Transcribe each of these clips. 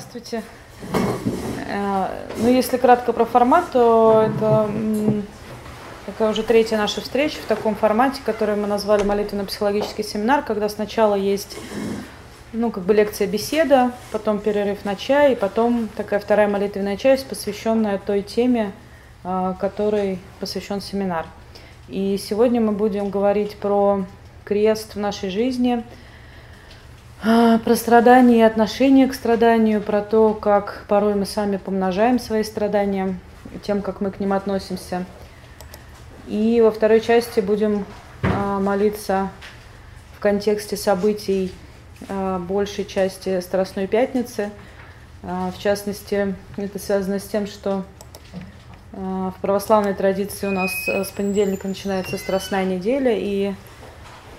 Здравствуйте. Э, ну, если кратко про формат, то это такая уже третья наша встреча в таком формате, который мы назвали молитвенно-психологический семинар, когда сначала есть ну, как бы лекция-беседа, потом перерыв на чай, и потом такая вторая молитвенная часть, посвященная той теме, э, которой посвящен семинар. И сегодня мы будем говорить про крест в нашей жизни – про страдания и отношение к страданию, про то, как порой мы сами помножаем свои страдания, тем, как мы к ним относимся. И во второй части будем а, молиться в контексте событий а, большей части Страстной Пятницы. В частности, это связано с тем, что в православной традиции у нас с понедельника начинается Страстная неделя, и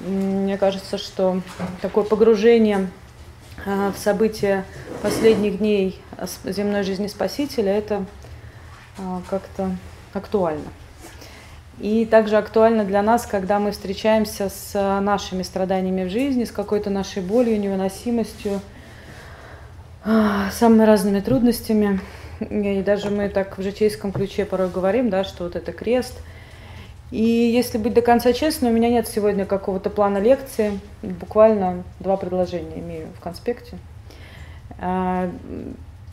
мне кажется, что такое погружение а, в события последних дней земной жизни Спасителя, это а, как-то актуально. И также актуально для нас, когда мы встречаемся с нашими страданиями в жизни, с какой-то нашей болью, невыносимостью, а, самыми разными трудностями. И даже мы так в житейском ключе порой говорим, да, что вот это крест – и если быть до конца честной, у меня нет сегодня какого-то плана лекции. Буквально два предложения имею в конспекте. А,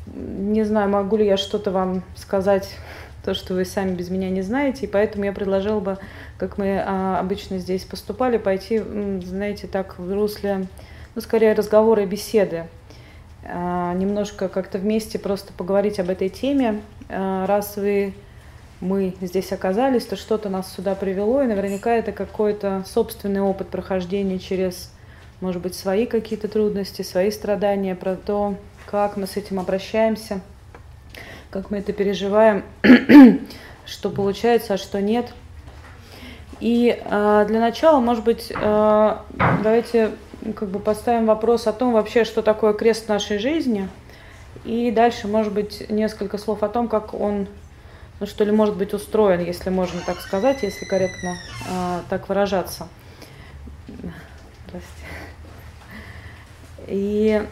не знаю, могу ли я что-то вам сказать, то, что вы сами без меня не знаете, и поэтому я предложила бы, как мы а, обычно здесь поступали, пойти, знаете, так в русле, ну, скорее разговора и беседы. А, немножко как-то вместе просто поговорить об этой теме. Раз вы мы здесь оказались, то что-то нас сюда привело, и наверняка это какой-то собственный опыт прохождения через, может быть, свои какие-то трудности, свои страдания, про то, как мы с этим обращаемся, как мы это переживаем, что получается, а что нет. И э, для начала, может быть, э, давайте как бы поставим вопрос о том вообще, что такое крест нашей жизни, и дальше, может быть, несколько слов о том, как он ну что ли, может быть устроен, если можно так сказать, если корректно э, так выражаться. Здрасте. И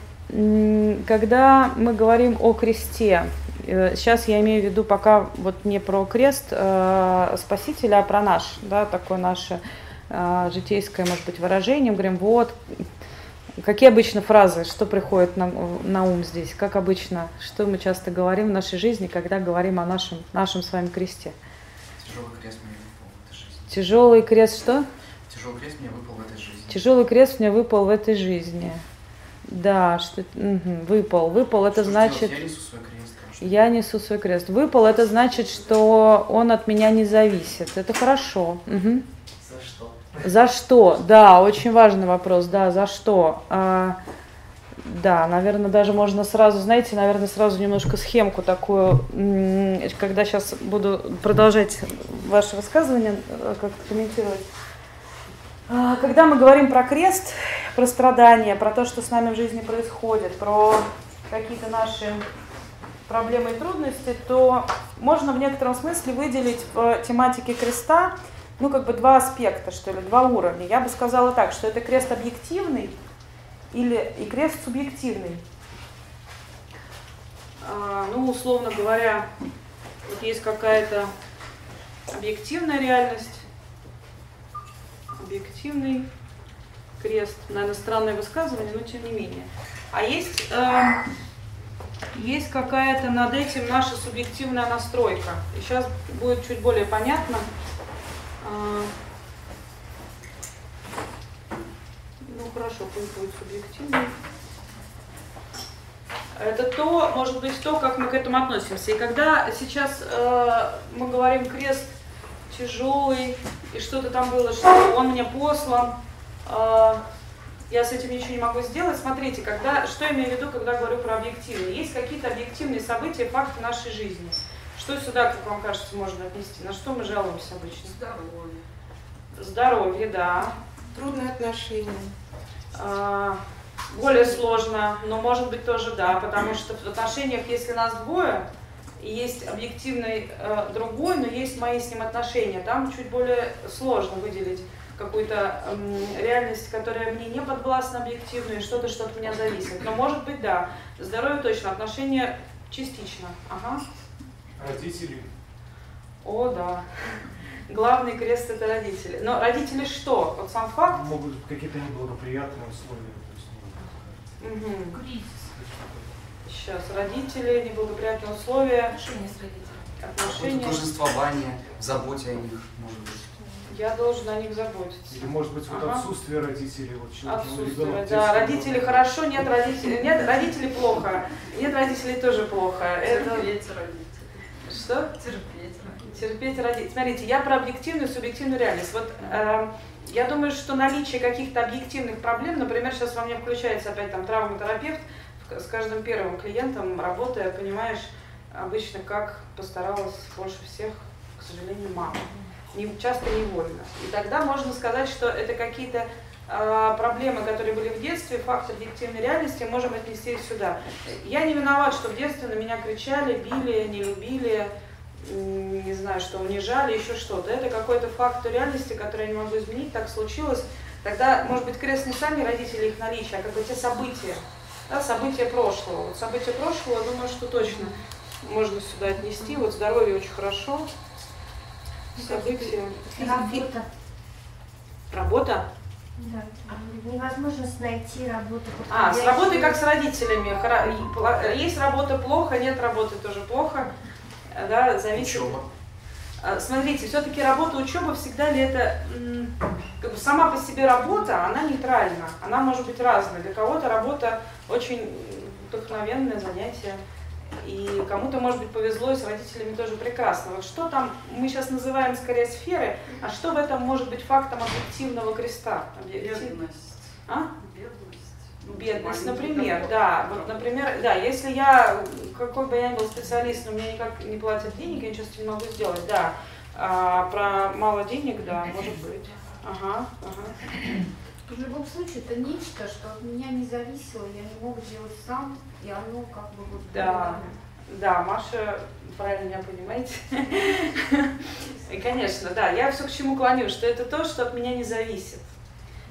когда мы говорим о кресте, э, сейчас я имею в виду пока вот не про крест э, Спасителя, а про наш, да, такое наше э, житейское, может быть, выражение. Мы говорим, вот, Какие обычно фразы, что приходит на, на ум здесь? Как обычно, что мы часто говорим в нашей жизни, когда говорим о нашем, нашем с вами кресте? Тяжелый крест мне выпал в этой жизни. Тяжелый крест что? Тяжелый крест мне выпал в этой жизни. Тяжелый крест мне выпал в этой жизни. Да, что угу, выпал. Выпал это что значит. Я несу свой крест. Конечно. Я несу свой крест. Выпал это значит, что он от меня не зависит. Это хорошо. Угу. За что? Да, очень важный вопрос. Да, за что? А, да, наверное, даже можно сразу, знаете, наверное, сразу немножко схемку такую, когда сейчас буду продолжать ваше высказывание, э, как-то комментировать. А, когда мы говорим про крест, про страдания, про то, что с нами в жизни происходит, про какие-то наши проблемы и трудности, то можно в некотором смысле выделить в тематике креста ну, как бы два аспекта, что ли, два уровня. Я бы сказала так, что это крест объективный или и крест субъективный. А, ну, условно говоря, вот есть какая-то объективная реальность, объективный крест, наверное, странное высказывание, но тем не менее. А есть, э, есть какая-то над этим наша субъективная настройка. И сейчас будет чуть более понятно, ну хорошо, пусть будет субъективный. Это то, может быть, то, как мы к этому относимся. И когда сейчас э, мы говорим крест тяжелый, и что-то там было, что он мне послан, э, я с этим ничего не могу сделать. Смотрите, когда, что я имею в виду, когда говорю про объективные. Есть какие-то объективные события, факты нашей жизни. Что сюда, как вам кажется, можно отнести? На что мы жалуемся обычно? Здоровье. Здоровье, да. Трудные отношения. А, более сложно, но может быть тоже да, потому что в отношениях, если нас двое, и есть объективный э, другой, но есть мои с ним отношения, там чуть более сложно выделить какую-то э, реальность, которая мне не подвластна объективную, что-то, что от меня зависит. Но может быть, да, здоровье точно, отношения частично. Ага. Родители. О, да. Главный крест это родители. Но родители что? Вот сам факт? Могут быть какие-то неблагоприятные условия. Ну, Угу. Кризис. Сейчас родители, неблагоприятные условия, Отношения с родителями. Какое-то отношения. торжествование, в заботе о них, может быть. Я должен о них заботиться. Или может быть вот Ага. отсутствие родителей. Вот человек, ну, Отсутствие. ребенок Да, родители хорошо, нет родителей. Нет, родители плохо. Нет родителей тоже плохо. Это родителей. Что? Терпеть. Терпеть родителей. Смотрите, я про объективную и субъективную реальность. Вот э, я думаю, что наличие каких-то объективных проблем, например, сейчас во мне включается опять там травматерапевт, с каждым первым клиентом работая, понимаешь, обычно как постаралась больше всех, к сожалению, мама. Не, часто невольно. И тогда можно сказать, что это какие-то проблемы, которые были в детстве, факт объективной реальности, можем отнести их сюда. Я не виноват, что в детстве на меня кричали, били, не любили, не знаю, что унижали, еще что-то. Это какой-то факт реальности, который я не могу изменить, так случилось. Тогда, может быть, крест не сами родители их наличия, а как бы те события, да, события прошлого. Вот события прошлого, думаю, что точно можно сюда отнести. Вот здоровье очень хорошо. События. Работа. Работа? Да. Невозможность найти работу. А, с работой как с родителями. Есть работа плохо, нет работы тоже плохо. Да, зависит. Учеба. А, Смотрите, все-таки работа, учеба всегда ли это как бы сама по себе работа, она нейтральна, она может быть разной. Для кого-то работа очень вдохновенное занятие, и кому-то, может быть, повезло, и с родителями тоже прекрасно. Вот что там, мы сейчас называем скорее сферы, а что в этом может быть фактом объективного креста? Объектив- Бедность. А? Бедность. Бедность, Маленький например, да. Вот, например, да, если я, какой бы я ни был специалист, но мне никак не платят денег, я ничего с этим не могу сделать, да. А, про мало денег, да, может быть. Ага, ага. В любом случае, это нечто, что от меня не зависело, я не мог сделать сам, и оно как бы вот... Да. Да, Маша, правильно меня понимаете. И, конечно, да, я все к чему клоню, что это то, что от меня не зависит.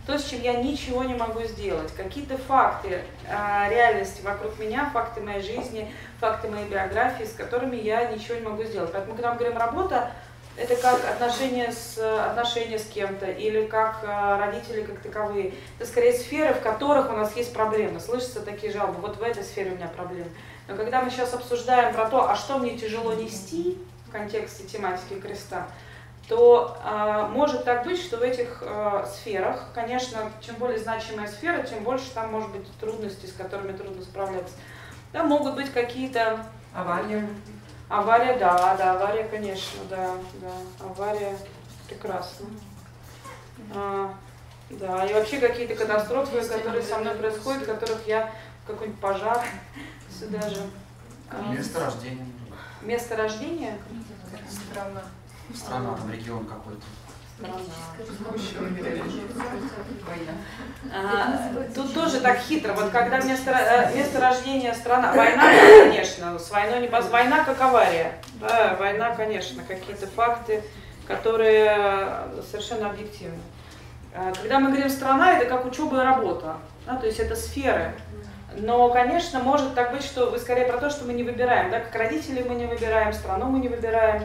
То, с чем я ничего не могу сделать. Какие-то факты а, реальности вокруг меня, факты моей жизни, факты моей биографии, с которыми я ничего не могу сделать. Поэтому, когда мы говорим работа, это как отношения с, отношения с кем-то или как а, родители как таковые. Это скорее сферы, в которых у нас есть проблемы. Слышатся такие жалобы, вот в этой сфере у меня проблемы. Но когда мы сейчас обсуждаем про то, а что мне тяжело нести в контексте тематики креста, то э, может так быть, что в этих э, сферах, конечно, чем более значимая сфера, тем больше там может быть трудностей, с которыми трудно справляться. Да, могут быть какие-то Авария. Авария, да, да, авария, конечно, да, да, авария прекрасно. А, да, и вообще какие-то катастрофы, которые со мной происходят, в которых я какой-нибудь пожар сюда же. А, Место рождения. Место рождения? Страна. Страна, там регион какой-то. А, тут тоже так хитро. Вот когда место, э, место рождения страна. Война, конечно, с войной не поз- Война как авария. Да, война, конечно, какие-то факты, которые совершенно объективны. А, Когда мы говорим страна, это как учеба и работа. Да, то есть это сферы. Но, конечно, может так быть, что вы скорее про то, что мы не выбираем. Да? Как родители мы не выбираем, страну мы не выбираем.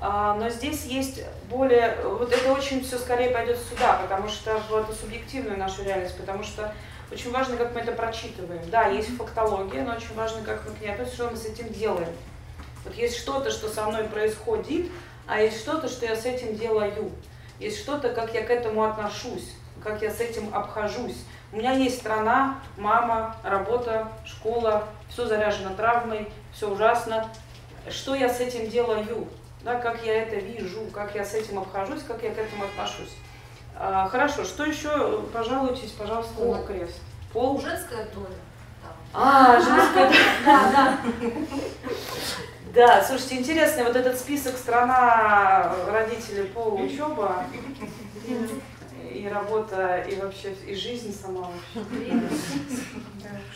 А, Но здесь есть более, вот это очень все скорее пойдет сюда, потому что в эту субъективную нашу реальность, потому что очень важно, как мы это прочитываем. Да, есть фактология, но очень важно, как мы к ней относимся, что мы с этим делаем. Вот есть что-то, что со мной происходит, а есть что-то, что я с этим делаю. Есть что-то, как я к этому отношусь, как я с этим обхожусь. У меня есть страна, мама, работа, школа, все заряжено травмой, все ужасно. Что я с этим делаю? Да, как я это вижу, как я с этим обхожусь, как я к этому отношусь. А, хорошо, что еще? Пожалуйтесь, пожалуйста, Пол. на крест. Пол. Женская доля. А, женская. Да, да. Да, слушайте, интересный вот этот список страна, родители, пол, учеба и работа, и вообще, и жизнь сама вообще.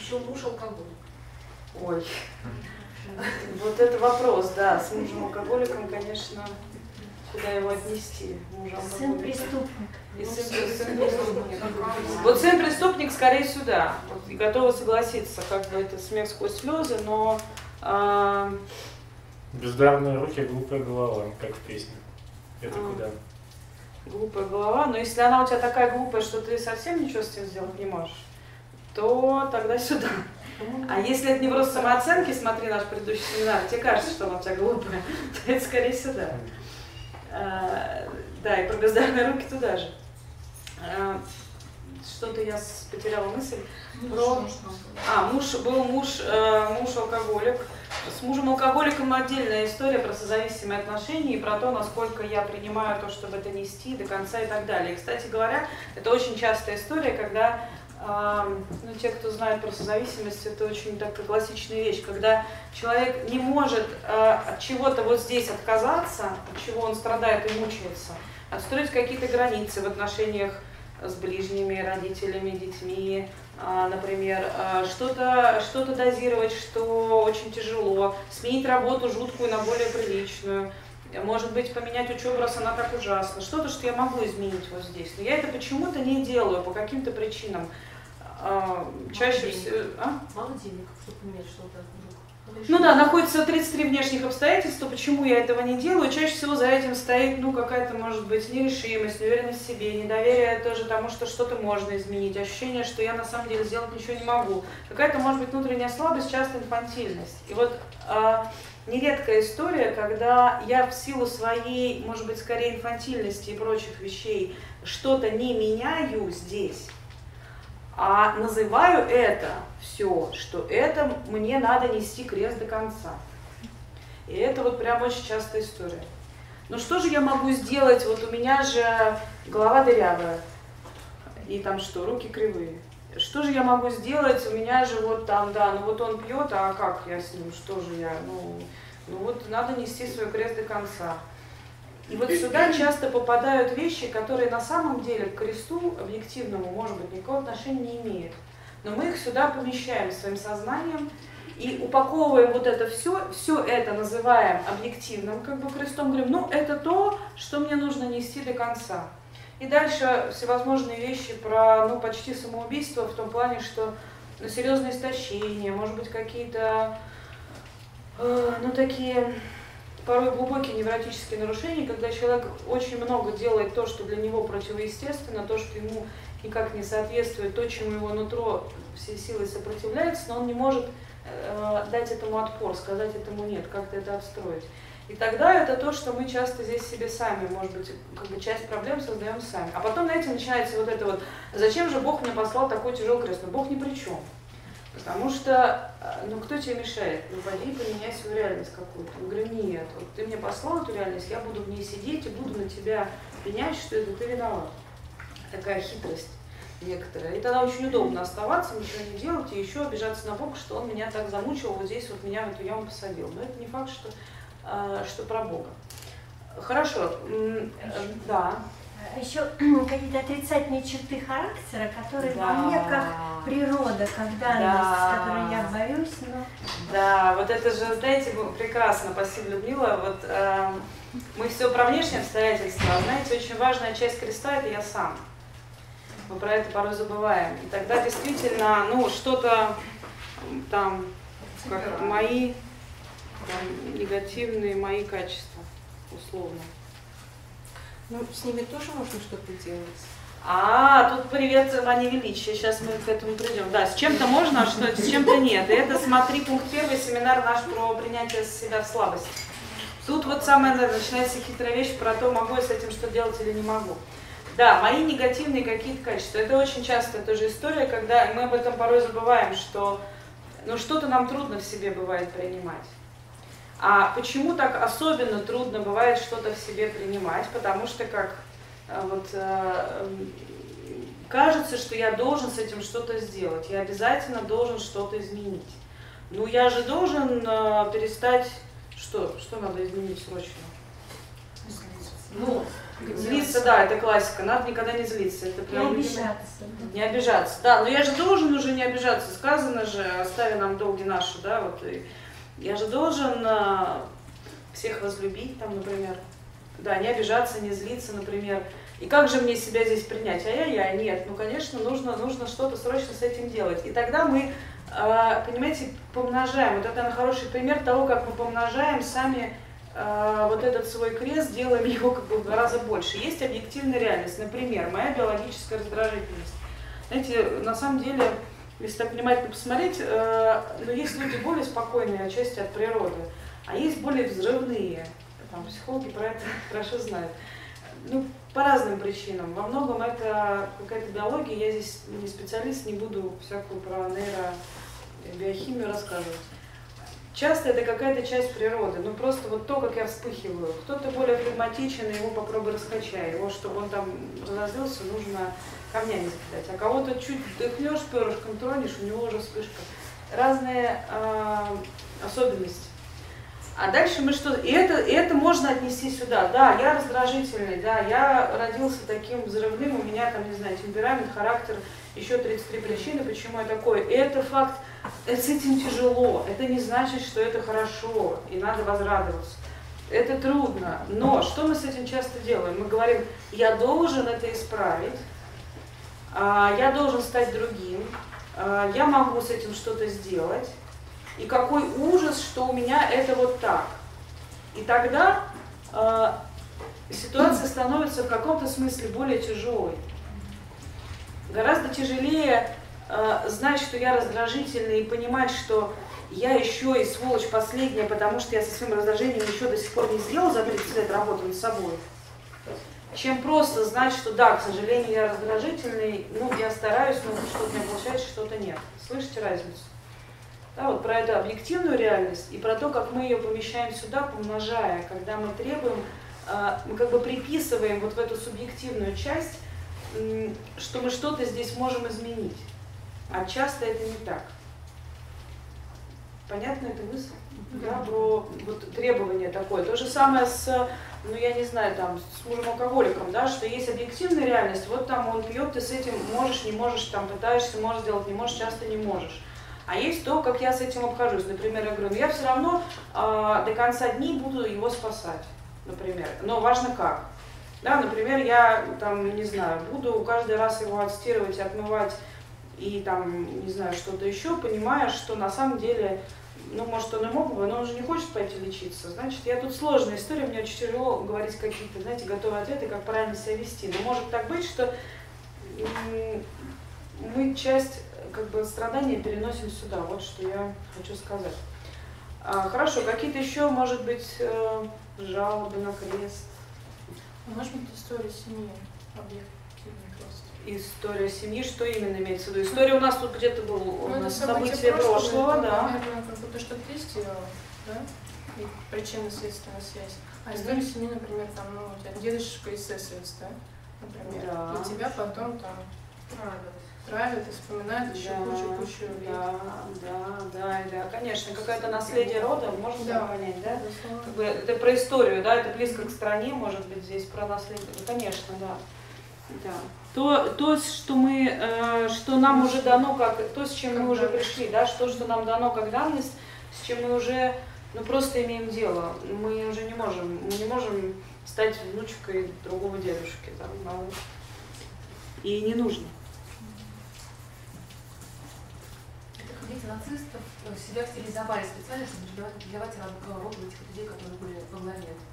Еще муж алкоголь. Ой, вот это вопрос, да, с мужем алкоголиком, конечно, куда его отнести, мужа Сын алкоголика. преступник. И сын, сын преступник. Вот сын преступник скорее сюда, вот, и готова согласиться, как бы это смех сквозь слезы, но а, Бездарные руки, глупая голова, как в песне. Это А. куда? глупая голова, но если она у тебя такая глупая, что ты совсем ничего с этим сделать не можешь, то тогда сюда. А если это невроз самооценки, смотри наш предыдущий семинар, тебе кажется, что она у тебя глупая, то это скорее сюда. А, да, и про бездарные руки туда же. А, Что-то я потеряла мысль. Про... А, муж был муж, э, муж алкоголик. С мужем алкоголиком отдельная история про созависимые отношения и про то, насколько я принимаю то, чтобы это нести до конца и так далее. И, кстати говоря, это очень частая история, когда ну, те, кто знает про созависимость, это очень такая классичная вещь, когда человек не может э, от чего-то вот здесь отказаться, от чего он страдает и мучается, отстроить какие-то границы в отношениях с ближними, родителями, детьми, а, например, а, что-то что дозировать, что очень тяжело, сменить работу жуткую на более приличную, может быть, поменять учебу, раз она так ужасна, что-то, что я могу изменить вот здесь. Но я это почему-то не делаю по каким-то причинам. А, Чаще всего... а? Мало денег, чтобы поменять что-то. Ну да, находится 33 внешних обстоятельства, почему я этого не делаю. Чаще всего за этим стоит, ну, какая-то, может быть, нерешимость, неуверенность в себе, недоверие тоже тому, что что-то можно изменить, ощущение, что я на самом деле сделать ничего не могу. Какая-то, может быть, внутренняя слабость, часто инфантильность. И вот а, нередкая история, когда я в силу своей, может быть, скорее инфантильности и прочих вещей что-то не меняю здесь, а называю это все, что это мне надо нести крест до конца. И это вот прям очень частая история. Ну что же я могу сделать? Вот у меня же голова дырявая. И там что, руки кривые. Что же я могу сделать? У меня же вот там, да, ну вот он пьет, а как я с ним? Что же я? Ну, ну вот надо нести свой крест до конца. И вот сюда часто попадают вещи, которые на самом деле к кресту объективному, может быть, никакого отношения не имеют. Но мы их сюда помещаем своим сознанием и упаковываем вот это все, все это называем объективным как бы крестом, говорим, ну это то, что мне нужно нести до конца. И дальше всевозможные вещи про, ну, почти самоубийство в том плане, что ну, серьезное истощение, может быть, какие-то, э, ну, такие порой глубокие невротические нарушения, когда человек очень много делает то, что для него противоестественно, то, что ему никак не соответствует, то, чему его нутро всей силой сопротивляется, но он не может э, дать этому отпор, сказать этому нет, как-то это отстроить. И тогда это то, что мы часто здесь себе сами, может быть, как бы часть проблем создаем сами. А потом, знаете, начинается вот это вот, зачем же Бог мне послал такой тяжелый крест? Ну, Бог ни при чем. Потому что, э, ну, кто тебе мешает? Ну, пойди поменяй свою реальность какую-то. Говорю, нет, вот ты мне послал эту реальность, я буду в ней сидеть и буду на тебя пенять, что это ты виноват. Такая хитрость некоторая. И тогда очень удобно оставаться, ничего не делать и еще обижаться на Бога, что он меня так замучил, вот здесь вот меня в эту яму посадил. Но это не факт, что, э, что про Бога. Хорошо, э, да. А Еще какие-то отрицательные черты характера, которые да. во мне как природа, как данность, с которой я борюсь, но Да, вот это же, знаете, прекрасно, спасибо, Людмила. Вот э, мы все про внешние обстоятельства, а знаете, очень важная часть креста – это я сам. Мы про это порой забываем. И тогда действительно, ну, что-то там, как мои там, негативные мои качества, условно. Ну, с ними тоже можно что-то делать. А, тут привет, Ваня Величия. Сейчас мы к этому придем. Да, с чем-то можно, а что с чем-то нет. И это, смотри, пункт первый, семинар наш про принятие себя в слабость. Тут вот самая наверное, начинается хитрая вещь про то, могу я с этим что делать или не могу. Да, мои негативные какие-то качества. Это очень частая тоже история, когда мы об этом порой забываем, что ну, что-то нам трудно в себе бывает принимать. А почему так особенно трудно бывает что-то в себе принимать? Потому что как э, вот э, кажется, что я должен с этим что-то сделать, я обязательно должен что-то изменить. Ну я же должен э, перестать что? Что надо изменить срочно? Ну, злиться, да, это классика. Надо никогда не злиться. Это прям не обижаться. Не обижаться, да. Но я же должен уже не обижаться. Сказано же, остави нам долги наши, да, вот. И я же должен а, всех возлюбить, там, например. Да, не обижаться, не злиться, например. И как же мне себя здесь принять? А я, нет. Ну, конечно, нужно, нужно что-то срочно с этим делать. И тогда мы, а, понимаете, помножаем. Вот это хороший пример того, как мы помножаем сами а, вот этот свой крест, делаем его как бы в два раза больше. Есть объективная реальность, например, моя биологическая раздражительность. Знаете, на самом деле, если так внимательно посмотреть, э, ну, есть люди более спокойные, отчасти от природы, а есть более взрывные. Там, психологи про это хорошо знают. Ну, по разным причинам. Во многом это какая-то биология, я здесь не специалист, не буду всякую про нейробиохимию рассказывать. Часто это какая-то часть природы, ну просто вот то, как я вспыхиваю. Кто-то более флегматичен, его попробуй раскачай. Его, чтобы он там разозлился, нужно камнями закидать. А кого-то чуть вдохнешь, перышком тронешь, у него уже вспышка. Разные э, особенности. А дальше мы что? И это, и это можно отнести сюда. Да, я раздражительный, да, я родился таким взрывным, у меня там, не знаю, темперамент, характер, еще 33 причины, почему я такой. И это факт с этим тяжело. Это не значит, что это хорошо и надо возрадоваться. Это трудно. Но что мы с этим часто делаем? Мы говорим, я должен это исправить, я должен стать другим, а, я могу с этим что-то сделать. И какой ужас, что у меня это вот так. И тогда э, ситуация становится в каком-то смысле более тяжелой. Гораздо тяжелее знать, что я раздражительный, и понимать, что я еще и сволочь последняя, потому что я со своим раздражением еще до сих пор не сделал за 30 лет работы над собой, чем просто знать, что да, к сожалению, я раздражительный, ну, я стараюсь, но что-то меня получается, что-то нет. Слышите разницу? Да, вот про эту объективную реальность и про то, как мы ее помещаем сюда, помножая, когда мы требуем, э, мы как бы приписываем вот в эту субъективную часть что мы что-то здесь можем изменить. А часто это не так. Понятно это мысль? Да, про вот, требование такое. То же самое с, ну я не знаю, там, с мужем-алкоголиком, да, что есть объективная реальность, вот там он пьет, ты с этим можешь, не можешь, там пытаешься, можешь сделать, не можешь, часто не можешь. А есть то, как я с этим обхожусь. Например, я говорю, ну я все равно э, до конца дней буду его спасать, например. Но важно как. Да, например, я там, не знаю, буду каждый раз его отстирывать, отмывать и там, не знаю, что-то еще, понимая, что на самом деле, ну, может, он и мог бы, но он же не хочет пойти лечиться. Значит, я тут сложная история, мне очень тяжело говорить какие-то, знаете, готовые ответы, как правильно себя вести. Но может так быть, что мы часть как бы страдания переносим сюда. Вот что я хочу сказать. А, хорошо, какие-то еще, может быть, э, жалобы на крест? Может быть, история семьи, объект История семьи, что именно имеется в виду? История у нас тут где-то был у ну, нас событие прошлого, прошлого да. Наверное, как будто что-то есть, да? И причинно-следственная связь. А история семьи, например, там, ну, у тебя дедушка из СС, да? Например. Да. И тебя потом там травят. Травят и вспоминают еще кучу-кучу Да, да, да, да, конечно. Какое-то наследие рода, можно да. понять, да? Как бы, это про историю, да, это близко к стране, может быть, здесь про наследие. Конечно, да. Да. То, то, что мы, э, что нам уже дано, как, то, с чем мы уже пришли, да, что, что нам дано как данность, с чем мы уже, ну, просто имеем дело. Мы уже не можем, мы не можем стать внучкой другого дедушки, да, и не нужно. Видите, нацистов э, себя стилизовали специально, чтобы придавать род этих людей, которые были во главе нацистской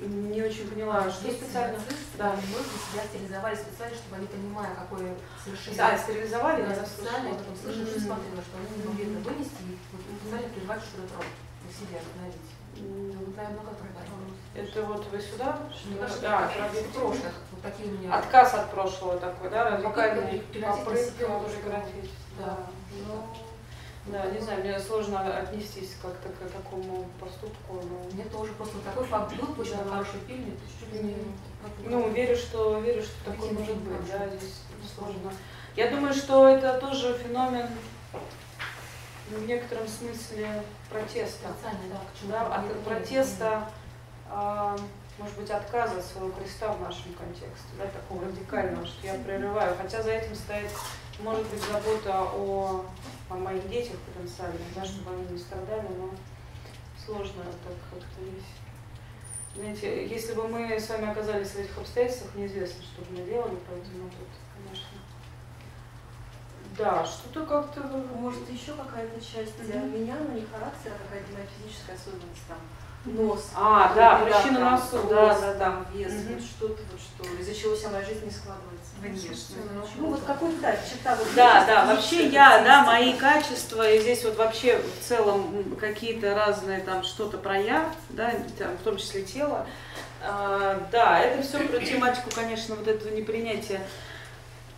Не очень поняла, что Есть специально? Да. Многие себя стилизовали специально, чтобы они, понимая, какое совершение... А, стерилизовали? Да, специально, и потом слышали, mm-hmm. смотрели, что они не могли это вынести, и вот специально прервать что-то род. на себе обновить? Вот, наверное, как? Это вот вы сюда? Кажется, Да, в прошлых, вот такие у меня. Отказ от прошлого такой, да, радикальный уже прекратить. Да. Да. Да, не знаю, мне сложно отнестись как-то к такому поступку. Но... Мне тоже просто такой факт был, точно Да. хороший фильм, то есть чуть ли не... Ну, верю, что верю, что такое может быть, да, здесь сложно. Я думаю, что это тоже феномен в некотором смысле протеста. Да, Да, это от протеста, а, может быть, отказа от своего креста в нашем контексте, да, такого радикального, что я прерываю. Хотя за этим стоит, может быть, забота о, о моих детях потенциально, да, чтобы они не страдали, но сложно так как-то здесь. Знаете, если бы мы с вами оказались в этих обстоятельствах, неизвестно, что бы мы делали, поэтому тут, конечно. Да, что-то как-то... Может, еще какая-то часть Мгм. меня, но не характера, а какая-то моя физическая особенность там. Нос. А, да, причина носу, да, да, да. там, вес, Мгм. вот что-то, вот что, из-за чего вся моя жизнь не складывается. Конечно. Ну, вот какой-то, да, черта вот Да, да, вообще я, да, мои качества, и здесь вот вообще в целом какие-то разные там что-то прояв, да, там, в том числе тело. А, да, это все про тематику, конечно, вот этого непринятия.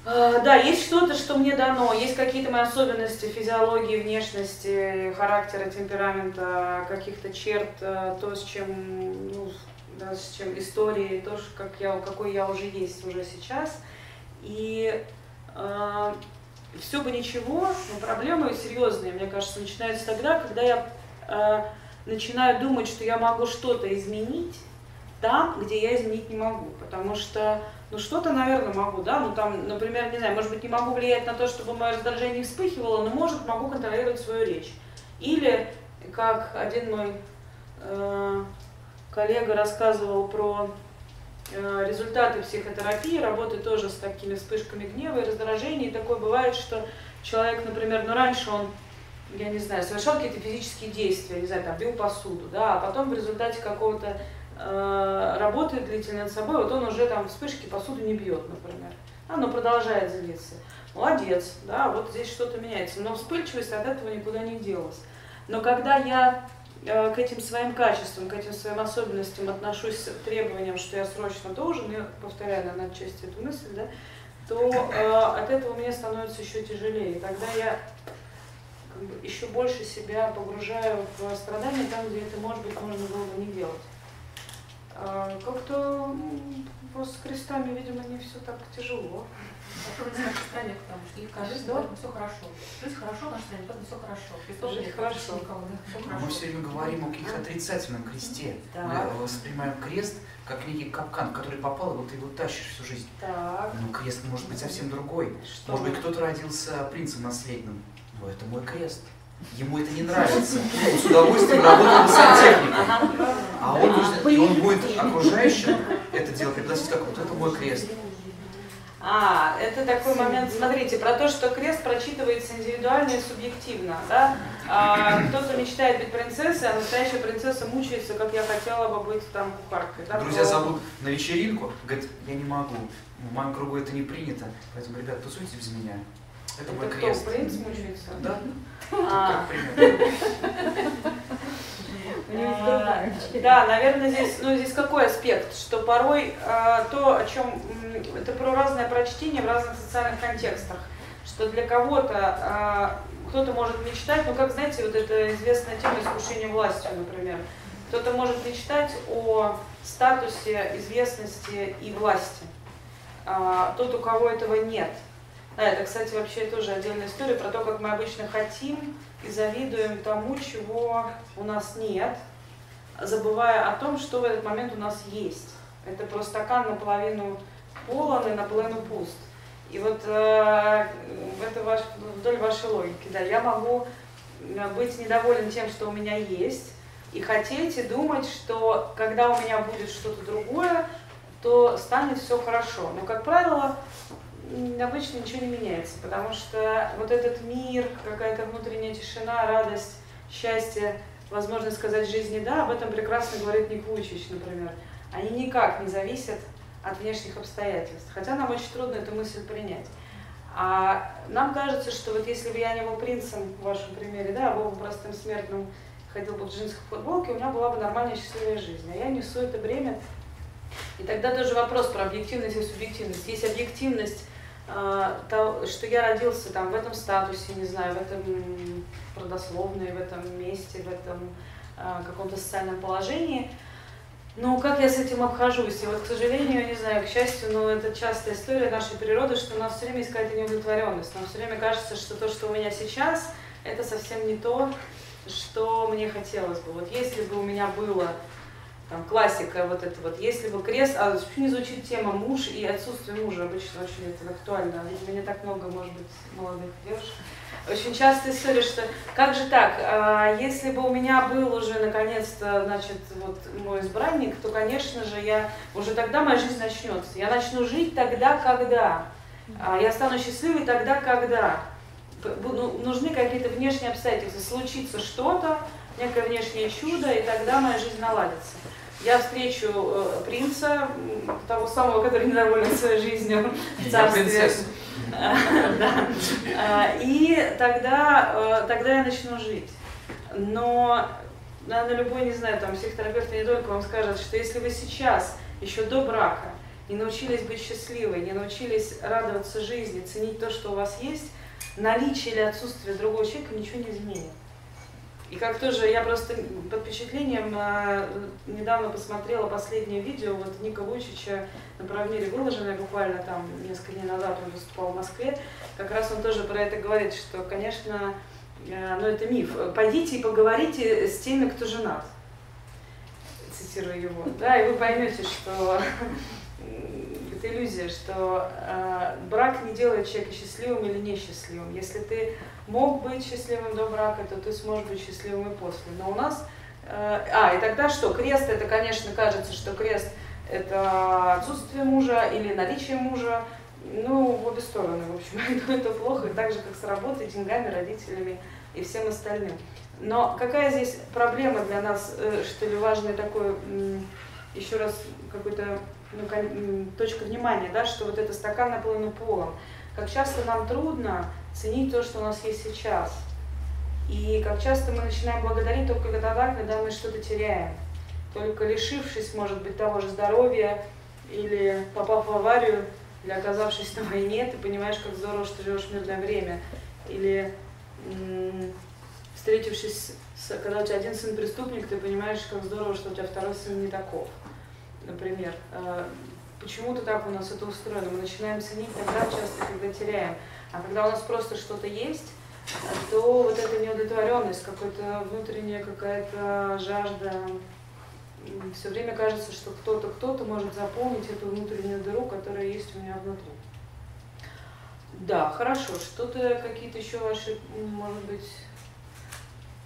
А, да, есть что-то, что мне дано, есть какие-то мои особенности физиологии, внешности, характера, темперамента, каких-то черт, а, то, с чем, ну, да, с чем истории, то, как я, какой я уже есть уже сейчас. И все бы ничего, но проблемы серьезные, мне кажется, начинаются тогда, когда я э, начинаю думать, что я могу что-то изменить там, где я изменить не могу. Потому что, ну что-то, наверное, могу, да, ну там, например, не знаю, может быть, не могу влиять на то, чтобы мое раздражение вспыхивало, но, может, могу контролировать свою речь. Или, как один мой э, коллега рассказывал про э, результаты психотерапии, работы тоже с такими вспышками гнева и раздражения. И такое бывает, что человек, например, ну раньше он, я не знаю, совершал какие-то физические действия, не знаю, там, бил посуду, да, а потом в результате какого-то э, работы длительной над собой, вот он уже там вспышки посуду не бьет, например. Оно продолжает злиться. Молодец, да, вот здесь что-то меняется. Но вспыльчивость от этого никуда не делась. Но когда я э, к этим своим качествам, к этим своим особенностям отношусь с требованием, что я срочно должен, я повторяю, наверное, отчасти эту мысль, да, то э, от этого мне становится еще тяжелее. Тогда я как бы, еще больше себя погружаю в страдания там, где это, может быть, можно было бы не делать. А, как-то просто с крестами, видимо, не все так тяжело. Особенно в нашей стране, потому что их кажется, Что? поэтому все хорошо. Жить хорошо в нашей стране, поэтому все хорошо. Крестов Жить нет, хорошо. никого, да, все хорошо. Мы все время говорим о каких-то отрицательном кресте. Мы воспринимаем крест как некий капкан, который попал, и вот ты его тащишь всю жизнь. Так, Ну, крест может быть совсем другой. что? Может быть, кто-то родился принцем наследным. Но это мой крест. Ему это не нравится. Он с удовольствием работал бы сантехником. А он, будет- и он будет окружающим это дело пригласить как вот это мой крест. А, это такой момент, смотрите, про то, что крест прочитывается индивидуально и субъективно, да? А, кто-то мечтает быть принцессой, а настоящая принцесса мучается, как я хотела бы быть там кухаркой, да? Друзья зовут на вечеринку, говорят, я не могу. В моем кругу это не принято. Поэтому, ребят, тусуйте без меня. Это мой Это кто, крест. принц мучается? Да, как принято. А, Да, наверное, здесь, ну, здесь какой аспект, что порой а, то, о чем это про разное прочтение в разных социальных контекстах, что для кого-то а, кто-то может мечтать, ну, как знаете, вот эта известная тема искушения властью, например, кто-то может мечтать о статусе, известности и власти, а, тот, у кого этого нет. Да, это, кстати, вообще тоже отдельная история про то, как мы обычно хотим и завидуем тому, чего у нас нет, забывая о том, что в этот момент у нас есть. Это просто стакан наполовину полон и наполовину пуст. И вот э, это ваш, вдоль вашей логики, да, я могу э, быть недоволен тем, что у меня есть, и хотеть и думать, что когда у меня будет что-то другое, то станет все хорошо. Но, как правило, обычно ничего не меняется, потому что вот этот мир, какая-то внутренняя тишина, радость, счастье, возможность сказать жизни «да», об этом прекрасно говорит Ник Вуйчич, например. Они никак не зависят от внешних обстоятельств, хотя нам очень трудно эту мысль принять. А нам кажется, что вот если бы я не был принцем в вашем примере, да, а был бы простым смертным ходил бы в джинсах футболке, у меня была бы нормальная счастливая жизнь. А я несу это бремя. И тогда тоже вопрос про объективность и субъективность. Есть объективность, то, что я родился там в этом статусе, не знаю, в этом родословной, в этом месте, в этом э, каком-то социальном положении. Ну, как я с этим обхожусь? И вот, к сожалению, не знаю, к счастью, но это частая история нашей природы, что у нас все время есть какая-то неудовлетворенность. Нам все время кажется, что то, что у меня сейчас, это совсем не то, что мне хотелось бы. Вот если бы у меня было там классика вот это вот, если бы крест, а почему не звучит тема муж и отсутствие мужа, обычно очень это актуально, видимо, не так много, может быть, молодых девушек. Очень частая история, что как же так, а, если бы у меня был уже наконец-то, значит, вот мой избранник, то, конечно же, я, уже тогда моя жизнь начнется. Я начну жить тогда, когда. А, я стану счастливой тогда, когда. Ну, нужны какие-то внешние обстоятельства, случится что-то, некое внешнее чудо, и тогда моя жизнь наладится. Я встречу э, принца, того самого, который недоволен своей жизнью в царстве. А, и тогда, э, тогда я начну жить. Но, наверное, любой, не знаю, там, психотерапевт не только вам скажет, что если вы сейчас, еще до брака, не научились быть счастливой, не научились радоваться жизни, ценить то, что у вас есть, наличие или отсутствие другого человека ничего не изменит. И как тоже, я просто под впечатлением э, недавно посмотрела последнее видео вот Ника Вучича на Правмире выложенное буквально там несколько дней назад он выступал в Москве. Как раз он тоже про это говорит, что, конечно, э, ну это миф. Пойдите и поговорите с теми, кто женат. Цитирую его. Да, и вы поймете, что это иллюзия, что э, брак не делает человека счастливым или несчастливым. Если ты мог быть счастливым до брака, то ты сможешь быть счастливым и после. Но у нас... Э, а, и тогда что? Крест, это, конечно, кажется, что крест – это отсутствие мужа или наличие мужа. Ну, в обе стороны, в общем, это, плохо, так же, как с работой, деньгами, родителями и всем остальным. Но какая здесь проблема для нас, э, что ли, важный такой, еще раз, какой-то ну, точка внимания, да, что вот это стакан наполнен полом. Как часто нам трудно ценить то, что у нас есть сейчас. И как часто мы начинаем благодарить только тогда, когда мы что-то теряем. Только лишившись, может быть, того же здоровья, или попав в аварию, или оказавшись на войне, ты понимаешь, как здорово, что живешь в мирное время. Или встретившись, с, когда у тебя один сын преступник, ты понимаешь, как здорово, что у тебя второй сын не таков например. А, почему-то так у нас это устроено. Мы начинаем ценить тогда часто, когда теряем. А когда у нас просто что-то есть, то вот эта неудовлетворенность, какая-то внутренняя какая-то жажда, все время кажется, что кто-то, кто-то может заполнить эту внутреннюю дыру, которая есть у меня внутри. Да, хорошо. Что-то, какие-то еще ваши, может быть,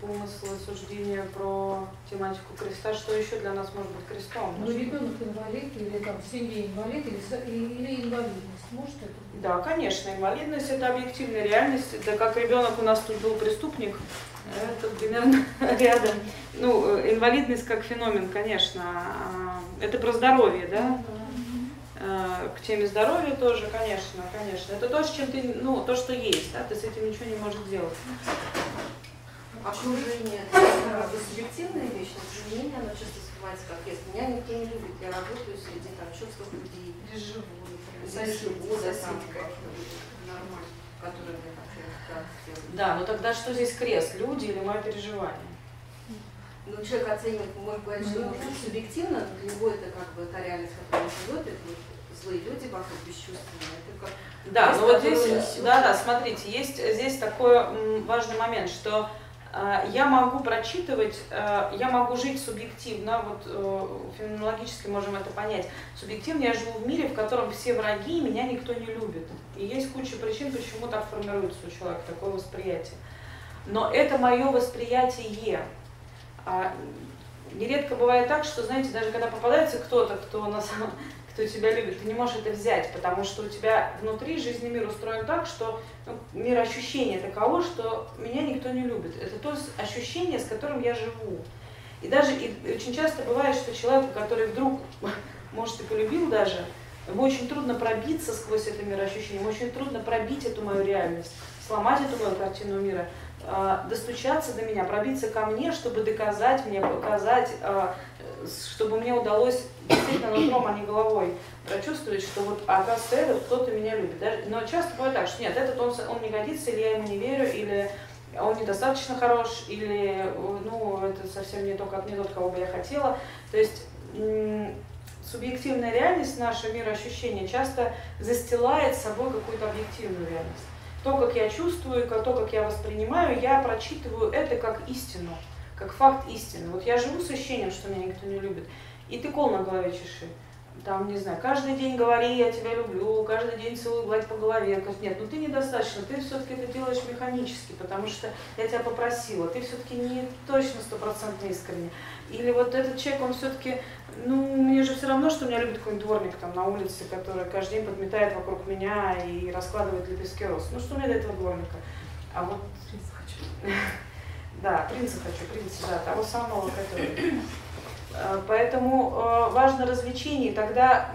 помыслы, суждения про тематику креста, что еще для нас может быть крестом? Ну, ребенок инвалид, или там в семье инвалид, или, или инвалидность, может это быть? Да, конечно, инвалидность это объективная реальность. Да как ребенок у нас тут был преступник, это примерно рядом. Ну, инвалидность как феномен, конечно. А, это про здоровье, да? А, к теме здоровья тоже, конечно, конечно. Это то, с чем ты, ну, то, что есть, да, ты с этим ничего не можешь делать окружение это субъективная вещь, но мнение, оно часто воспринимается как есть. Меня никто не любит, я работаю среди там чувств людей. Здесь живу, Здесь живу, соседка нормально, которые мне Да, но тогда что здесь крест, люди или мое переживание? Ну, человек оценивает, может говорить, что быть субъективно, но для него это как бы та реальность, он живет, это злые люди вокруг бесчувственные. Это как да, ну вот здесь, да, да, смотрите, есть здесь такой важный момент, что я могу прочитывать, а, я могу жить субъективно, вот э, феноменологически можем это понять. Субъективно я живу в мире, в котором все враги, меня никто не любит. И есть куча причин, почему так формируется у человека такое восприятие. Но это мое восприятие. А, нередко бывает так, что, знаете, даже когда попадается кто-то, кто на самом кто тебя любит, ты не можешь это взять, потому что у тебя внутри жизненный мир устроен так, что ну, мир ощущения таково, что меня никто не любит. Это то ощущение, с которым я живу. И даже и очень часто бывает, что человек, который вдруг, может, и полюбил даже, ему очень трудно пробиться сквозь это мироощущение, ему очень трудно пробить эту мою реальность сломать эту мою картину мира, достучаться до меня, пробиться ко мне, чтобы доказать мне, показать, э, чтобы мне удалось действительно нутром, а не головой прочувствовать, что вот, оказывается, этот кто-то меня любит. Но часто бывает так, что нет, этот он, он не годится, или я ему не верю, или он недостаточно хорош, или ну, это совсем не, то, как, не тот, кого бы я хотела. То есть субъективная реальность, наше мироощущение часто застилает собой какую-то объективную реальность. То, как я чувствую, то, как я воспринимаю, я прочитываю это как истину, как факт истины. Вот я живу с ощущением, что меня никто не любит, и ты кол на голове чеши там, не знаю, каждый день говори, я тебя люблю, каждый день целую, гладь по голове. Нет, ну ты недостаточно, ты все-таки это делаешь механически, потому что я тебя попросила, ты все-таки не точно стопроцентно искренне. Или вот этот человек, он все-таки, ну, мне же все равно, что меня любит какой-нибудь дворник там на улице, который каждый день подметает вокруг меня и раскладывает лепестки роз. Ну, что мне до этого дворника? А вот... Принца хочу. Да, принца хочу, принца, да, того самого, который... Э, поэтому э, важно развлечение, тогда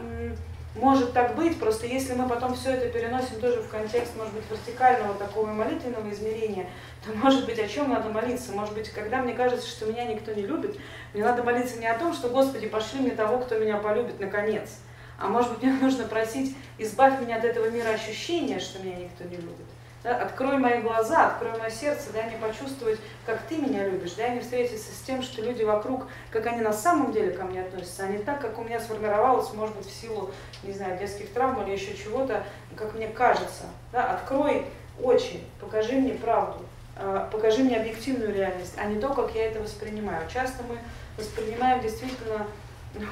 может так быть, просто если мы потом все это переносим тоже в контекст, может быть, вертикального такого молитвенного измерения, то, может быть, о чем надо молиться? Может быть, когда мне кажется, что меня никто не любит, мне надо молиться не о том, что, Господи, пошли мне того, кто меня полюбит, наконец, а может быть, мне нужно просить, избавь меня от этого мира ощущения, что меня никто не любит. Да, открой мои глаза, открой мое сердце, дай мне почувствовать, как ты меня любишь, дай мне встретиться с тем, что люди вокруг, как они на самом деле ко мне относятся, а не так, как у меня сформировалось, может быть, в силу, не знаю, детских травм или еще чего-то, как мне кажется. Да, открой очи, покажи мне правду, а, покажи мне объективную реальность, а не то, как я это воспринимаю. Часто мы воспринимаем действительно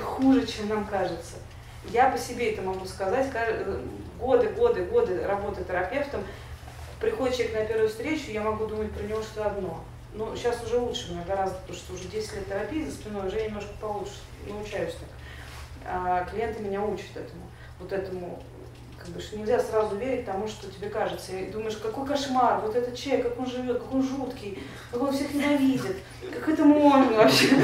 хуже, чем нам кажется. Я по себе это могу сказать, годы, годы, годы работы терапевтом, приходит человек на первую встречу, я могу думать про него что одно. Ну, сейчас уже лучше мне гораздо, потому что уже 10 лет терапии за спиной, уже немножко получше научаюсь так. А клиенты меня учат этому, вот этому, как бы, что нельзя сразу верить тому, что тебе кажется. И думаешь, какой кошмар, вот этот человек, как он живет, как он жуткий, как он всех ненавидит, как это можно вообще.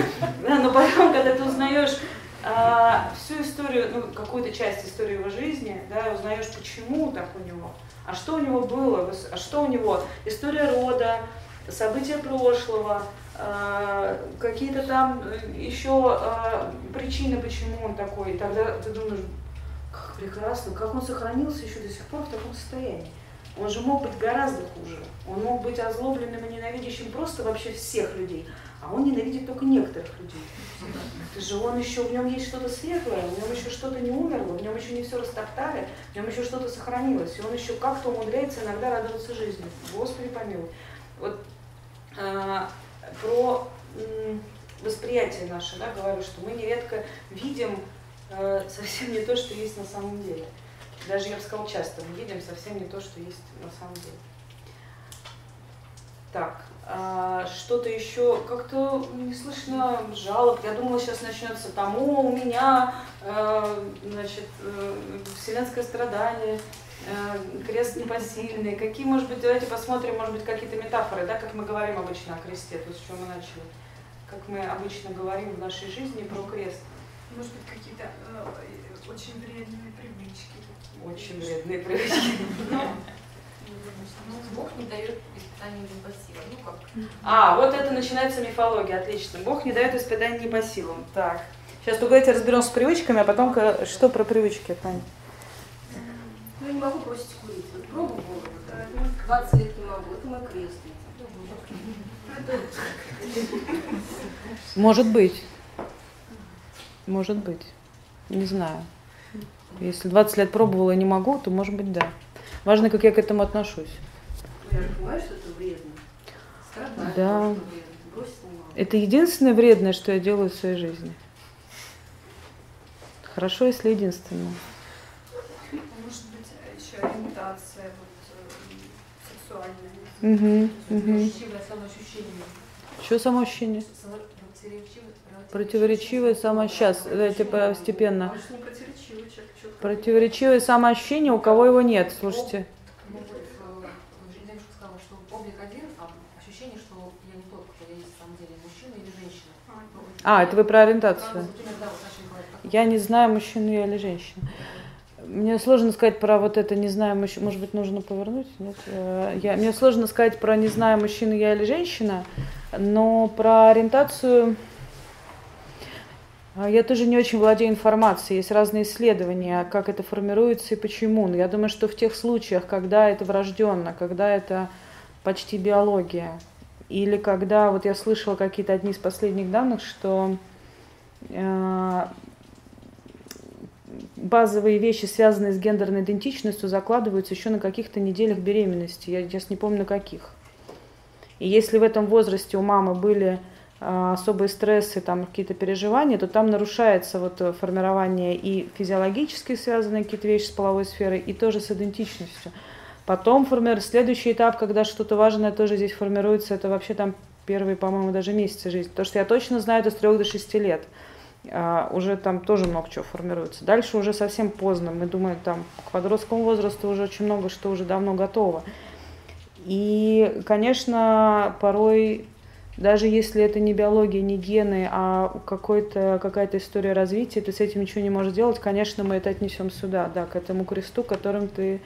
Да, но потом, когда ты узнаешь а, всю историю, ну, какую-то часть истории его жизни, да, узнаешь, почему так у него, а что у него было, а что у него история рода, события прошлого, а, какие-то там э, еще а, причины, почему он такой. И тогда ты думаешь, как прекрасно, как он сохранился еще до сих пор в таком состоянии. Он же мог быть гораздо хуже. Он мог быть озлобленным и ненавидящим просто вообще всех людей. А он ненавидит только некоторых людей. Это же он еще, в нем есть что-то светлое, в нем еще что-то не умерло, в нем еще не все растоптали, в нем еще что-то сохранилось. И он еще как-то умудряется иногда радоваться жизни. Господи помилуй. Вот а, про м, восприятие наше, да, говорю, что мы нередко видим а, совсем не то, что есть на самом деле. Даже я бы сказала часто, мы видим совсем не то, что есть на самом деле. Так, что-то еще, как-то не слышно жалоб. Я думала, сейчас начнется там, о, у меня, э, значит, э, вселенское страдание, э, крест непосильный. Какие, может быть, давайте посмотрим, может быть, какие-то метафоры, да, как мы говорим обычно о кресте, то, с чего мы начали. Как мы обычно говорим в нашей жизни про крест. Может быть, какие-то э, очень вредные привычки. Очень вредные привычки. Ну, Бог не дает испытаний не по силам. Ну как? А, вот это начинается мифология, отлично. Бог не дает испытаний не по силам. Так. Сейчас давайте разберемся с привычками, а потом что про привычки, Таня? Ну, не могу бросить курить. Вот пробовала. 20 лет не могу. Это мой крест. Может быть. Может быть. Не знаю. Если 20 лет пробовала и не могу, то может быть да. Важно, как я к этому отношусь. Да. Вредно. Это единственное вредное, что я делаю в своей жизни. Хорошо, если единственное. Может быть, еще ориентация вот, э, сексуальная. Угу, угу. Что самоощущение? Противоречивое само сейчас, давайте постепенно. Противоречивое самоощущение, у кого его нет, слушайте. А, это вы про ориентацию. Я не знаю, мужчину я или женщину. Мне сложно сказать про вот это «не знаю, мужчина». Может быть, нужно повернуть? Нет? Э, я, мне сложно сказать про «не знаю, мужчина я или женщина», но про ориентацию а, я тоже не очень владею информацией. Есть разные исследования, как это формируется и почему. Но я думаю, что в тех случаях, когда это врожденно, когда это почти биология, или когда, вот я слышала какие-то одни из последних данных, что э, базовые вещи, связанные с гендерной идентичностью, закладываются еще на каких-то неделях беременности. Я сейчас не помню на каких. И если в этом возрасте у мамы были э, особые стрессы, там какие-то переживания, то там нарушается вот формирование и физиологически связанные какие-то вещи с половой сферой, и тоже с идентичностью. Потом формируется следующий этап, когда что-то важное тоже здесь формируется, это вообще там первые, по-моему, даже месяцы жизни. То, что я точно знаю, это с 3 до 6 лет. А, уже там тоже много чего формируется. Дальше уже совсем поздно. Мы думаем, там к подростковому возрасту уже очень много что уже давно готово. И, конечно, порой, даже если это не биология, не гены, а какой-то, какая-то история развития, ты с этим ничего не можешь делать, конечно, мы это отнесем сюда, да, к этому кресту, которым ты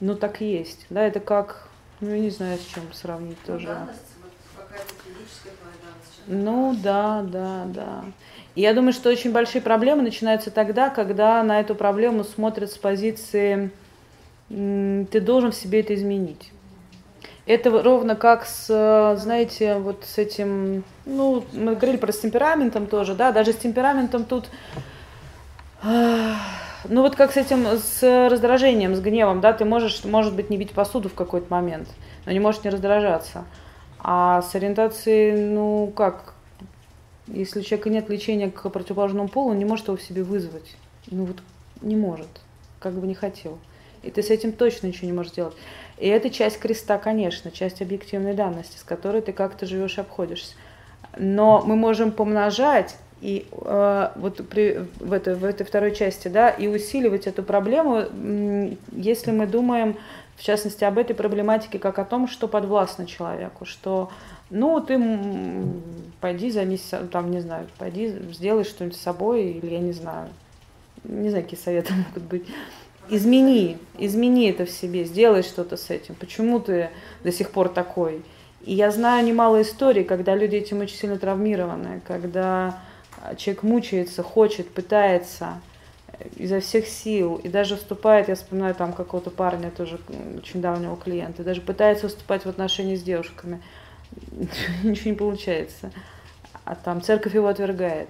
ну так и есть. Да, это как, ну я не знаю, с чем сравнить ну, тоже. Данность, вот. Ну да, да, да. И я думаю, что очень большие проблемы начинаются тогда, когда на эту проблему смотрят с позиции ты должен в себе это изменить. Это ровно как с, знаете, вот с этим, ну, мы говорили про с темпераментом тоже, да, даже с темпераментом тут ну вот как с этим, с раздражением, с гневом, да, ты можешь, может быть, не бить посуду в какой-то момент, но не можешь не раздражаться. А с ориентацией, ну как, если у человека нет лечения к противоположному полу, он не может его в себе вызвать. Ну вот не может, как бы не хотел. И ты с этим точно ничего не можешь делать. И это часть креста, конечно, часть объективной данности, с которой ты как-то живешь и обходишься. Но мы можем помножать и э, вот при, в, этой, в этой второй части, да, и усиливать эту проблему, если мы думаем, в частности, об этой проблематике как о том, что подвластно человеку, что, ну, ты пойди займись, там, не знаю, пойди сделай что-нибудь с собой, или я не знаю, не знаю, какие советы могут быть. Измени, измени это в себе, сделай что-то с этим. Почему ты до сих пор такой? И я знаю немало историй, когда люди этим очень сильно травмированы, когда человек мучается, хочет, пытается э, изо всех сил, и даже вступает, я вспоминаю там какого-то парня, тоже очень давнего клиента, даже пытается вступать в отношения с девушками, ничего не получается. А там церковь его отвергает.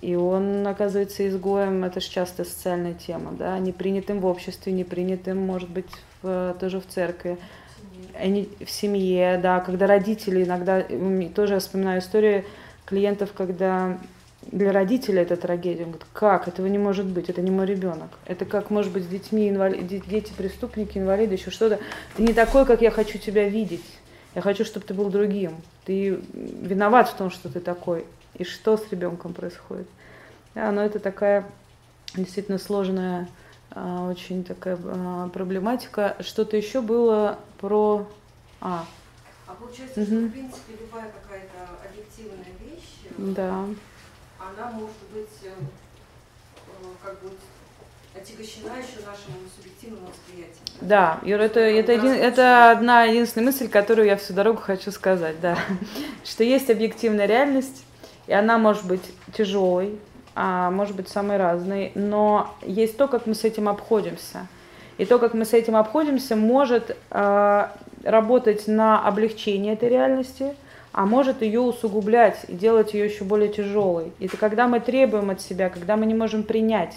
И он оказывается изгоем, это же часто социальная тема, да, не принятым в обществе, не принятым, может быть, в, тоже в церкви, Они, в семье, да, когда родители иногда, тоже я вспоминаю историю клиентов, когда для родителя это трагедия. Он говорит, как? Этого не может быть, это не мой ребенок. Это как может быть с детьми, инвали... дети преступники, инвалиды, еще что-то. Ты не такой, как я хочу тебя видеть. Я хочу, чтобы ты был другим. Ты виноват в том, что ты такой. И что с ребенком происходит? Да, но это такая действительно сложная, а, очень такая а, проблематика. Что-то еще было про... А, а получается, угу. что в принципе любая какая-то объективная вещь, да она может быть э, э, как бы отягощена еще нашим субъективным восприятием. Да, Юра, это, это, один, это одна единственная мысль, которую я всю дорогу хочу сказать, да. Что есть объективная реальность, и она может быть тяжелой, а может быть самой разной, но есть то, как мы с этим обходимся. И то, как мы с этим обходимся, может э, работать на облегчение этой реальности, а может ее усугублять и делать ее еще более тяжелой. Это когда мы требуем от себя, когда мы не можем принять.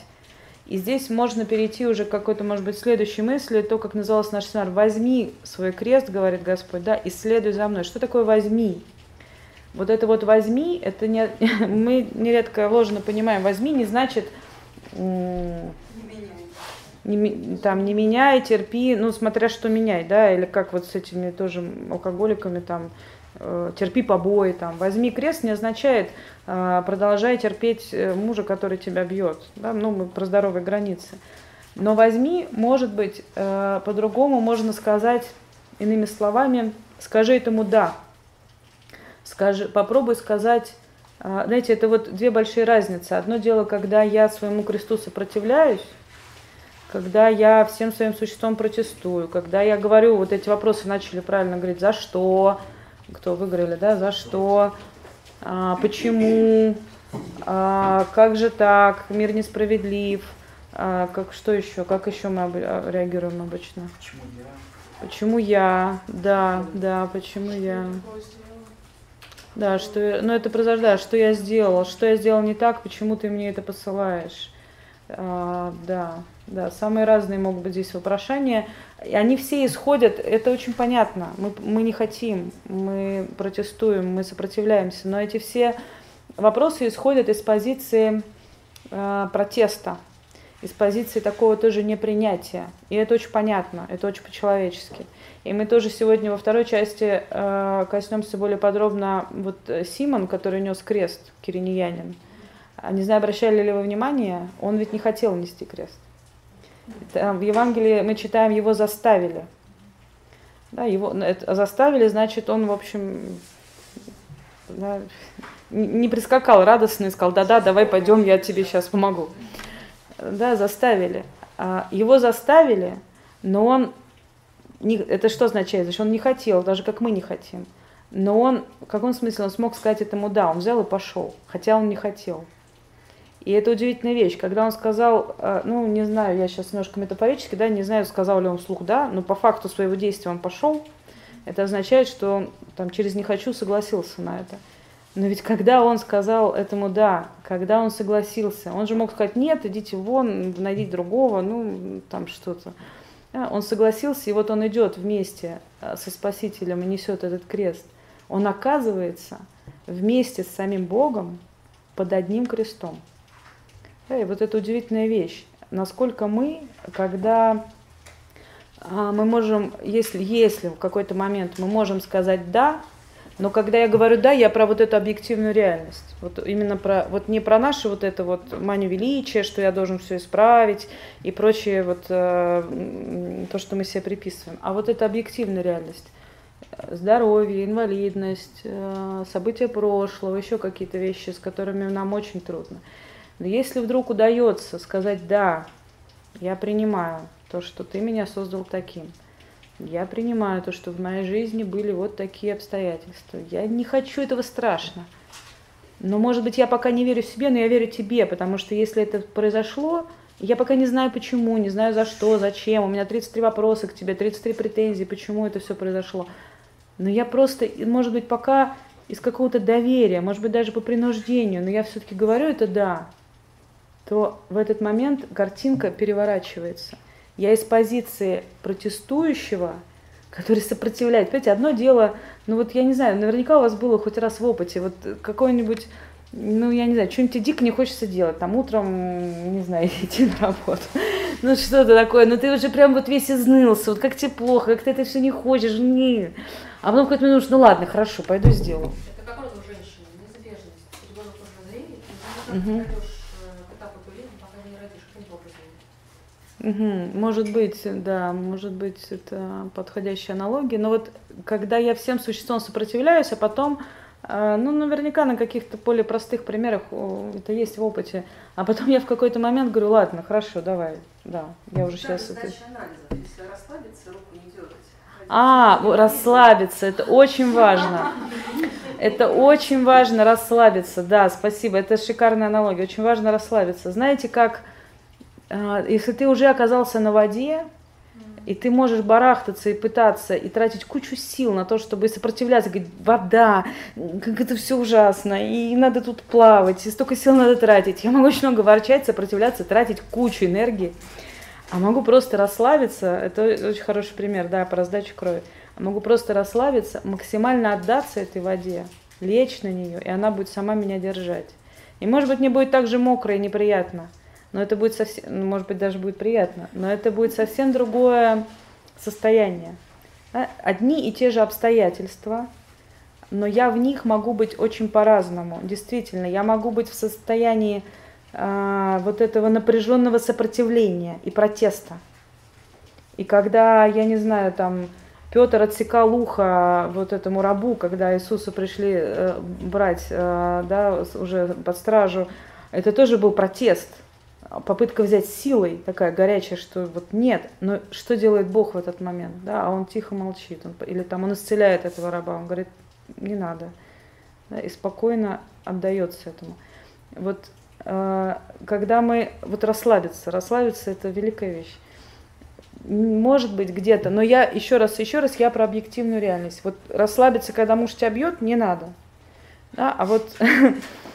И здесь можно перейти уже к какой-то, может быть, следующей мысли, то, как назывался наш семинар, «возьми свой крест», говорит Господь, да, и следуй за мной. Что такое «возьми»? Вот это вот «возьми», это не, мы нередко ложно понимаем, «возьми» не значит не, там, не меняй, терпи, ну, смотря что меняй, да, или как вот с этими тоже алкоголиками, там, терпи побои, там, возьми крест не означает э, продолжай терпеть э, мужа, который тебя бьет. Да? Ну, мы про здоровые границы. Но возьми, может быть, по-другому можно сказать, иными словами, скажи этому «да». Скажи, попробуй сказать, знаете, это вот две большие разницы. Одно дело, когда я своему кресту сопротивляюсь, когда я всем своим существом протестую, когда я говорю, вот эти вопросы начали правильно говорить, за что, кто выиграли, да, за что, а, почему, а, как же так, мир несправедлив, а, как, что еще, как еще мы об, реагируем обычно? Почему я? Почему я, да, да, почему я. Да, что, ну это произошло, да, что я сделал, что я сделал не так, почему ты мне это посылаешь. А, да, да, самые разные могут быть здесь вопрошания. И они все исходят, это очень понятно. Мы, мы не хотим, мы протестуем, мы сопротивляемся, но эти все вопросы исходят из позиции э, протеста, из позиции такого тоже непринятия. И это очень понятно, это очень по-человечески. И мы тоже сегодня во второй части э, коснемся более подробно вот э, Симон, который нес крест, кириньянин. А не знаю, обращали ли вы внимание, он ведь не хотел нести крест. Там, в Евангелии мы читаем, его заставили. Да, его это, заставили, значит, он, в общем, да, не прискакал радостно и сказал, да-да, давай пойдем, я тебе сейчас помогу. Да, заставили. А его заставили, но он не, это что означает? Значит, он не хотел, даже как мы не хотим. Но он, в каком смысле, он смог сказать этому «да», он взял и пошел, хотя он не хотел. И это удивительная вещь, когда он сказал, э, ну, не знаю, я сейчас немножко метафорически, да, не знаю, сказал ли он вслух «да», но по факту своего действия он пошел, это означает, что он там через «не хочу» согласился на это. Но ведь когда он сказал этому «да», когда он согласился, он же мог сказать «нет, идите вон, найдите другого», ну, там что-то. Он согласился, и вот он идет вместе э, со Спасителем и несет этот крест. Он оказывается вместе с самим Богом под одним крестом. И вот это удивительная вещь. Насколько мы, когда а, мы можем, если, если в какой-то момент мы можем сказать «да», но когда я говорю «да», я про вот эту объективную реальность. Вот именно про, вот не про наше вот это вот манию величия, что я должен все исправить и прочее вот э, то, что мы себе приписываем. А вот это объективная реальность. Здоровье, инвалидность, э, события прошлого, еще какие-то вещи, с которыми нам очень трудно. Но если вдруг удается сказать «да», я принимаю то, что ты меня создал таким – я принимаю то, что в моей жизни были вот такие обстоятельства. Я не хочу этого страшно. Но, может быть, я пока не верю себе, но я верю тебе, потому что если это произошло, я пока не знаю почему, не знаю за что, зачем. У меня 33 вопроса к тебе, 33 претензии, почему это все произошло. Но я просто, может быть, пока из какого-то доверия, может быть, даже по принуждению, но я все-таки говорю это да, то в этот момент картинка переворачивается. Я из позиции протестующего, который сопротивляет. Понимаете, одно дело, ну вот я не знаю, наверняка у вас было хоть раз в опыте, вот какой-нибудь ну, я не знаю, что-нибудь дико не хочется делать, там утром, не знаю, идти на работу, ну, что-то такое, но ты уже прям вот весь изнылся, вот как тебе плохо, как ты это все не хочешь, не. А потом какой-то момент, ну, ладно, хорошо, пойду сделаю. Это как у женщины, неизбежность, ребенок уже зрение, ты не Угу, может быть, да, может быть, это подходящая аналогия. Но вот когда я всем существам сопротивляюсь, а потом, э, ну, наверняка на каких-то более простых примерах это есть в опыте, а потом я в какой-то момент говорю, ладно, хорошо, давай, да, я уже да, сейчас... Это... Если расслабиться, руку не дергать. А, расслабиться, это очень важно. Это очень важно расслабиться, да, спасибо, это шикарная аналогия, очень важно расслабиться. Знаете, как если ты уже оказался на воде, и ты можешь барахтаться и пытаться, и тратить кучу сил на то, чтобы сопротивляться, говорить, вода, как это все ужасно, и надо тут плавать, и столько сил надо тратить. Я могу очень много ворчать, сопротивляться, тратить кучу энергии, а могу просто расслабиться, это очень хороший пример, да, по раздаче крови, а могу просто расслабиться, максимально отдаться этой воде, лечь на нее, и она будет сама меня держать. И может быть не будет так же мокро и неприятно, но это будет совсем, ну, может быть, даже будет приятно, но это будет совсем другое состояние. Одни и те же обстоятельства, но я в них могу быть очень по-разному. Действительно, я могу быть в состоянии э, вот этого напряженного сопротивления и протеста. И когда, я не знаю, там, Петр отсекал ухо вот этому рабу, когда Иисусу пришли э, брать, э, да, уже под стражу, это тоже был протест – попытка взять силой, такая горячая, что вот нет, но что делает Бог в этот момент, да, а он тихо молчит, он, или там он исцеляет этого раба, он говорит, не надо, да, и спокойно отдается этому. Вот э, когда мы, вот расслабиться, расслабиться это великая вещь. Может быть где-то, но я еще раз, еще раз, я про объективную реальность. Вот расслабиться, когда муж тебя бьет, не надо. Да, а вот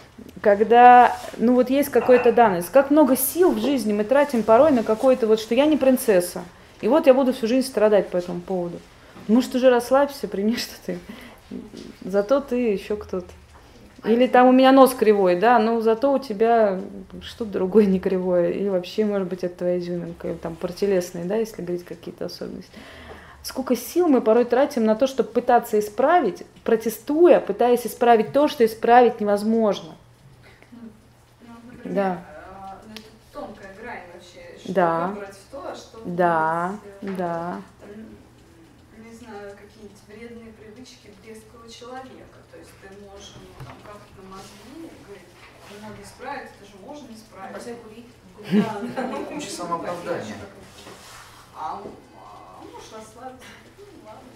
когда, ну вот есть какой-то данность, как много сил в жизни мы тратим порой на какое-то вот, что я не принцесса, и вот я буду всю жизнь страдать по этому поводу. Может, уже расслабься, прими, что ты. Зато ты еще кто-то. Или там у меня нос кривой, да, но зато у тебя что-то другое не кривое. Или вообще, может быть, это твоя изюминка, или там партелесные, да, если говорить какие-то особенности. Сколько сил мы порой тратим на то, чтобы пытаться исправить, протестуя, пытаясь исправить то, что исправить невозможно. Да. А, ну, это тонкая грань вообще, что да. выбрать в то, а что Да, выбрать, да. Там, не знаю, какие-нибудь вредные привычки близкого человека. То есть ты можешь ему там как-то на мозги говорить, надо исправить, это же можно исправить. Бросай курить. Да, да, да. Куча самооправдания. А, а можешь расслабиться. Ну ладно.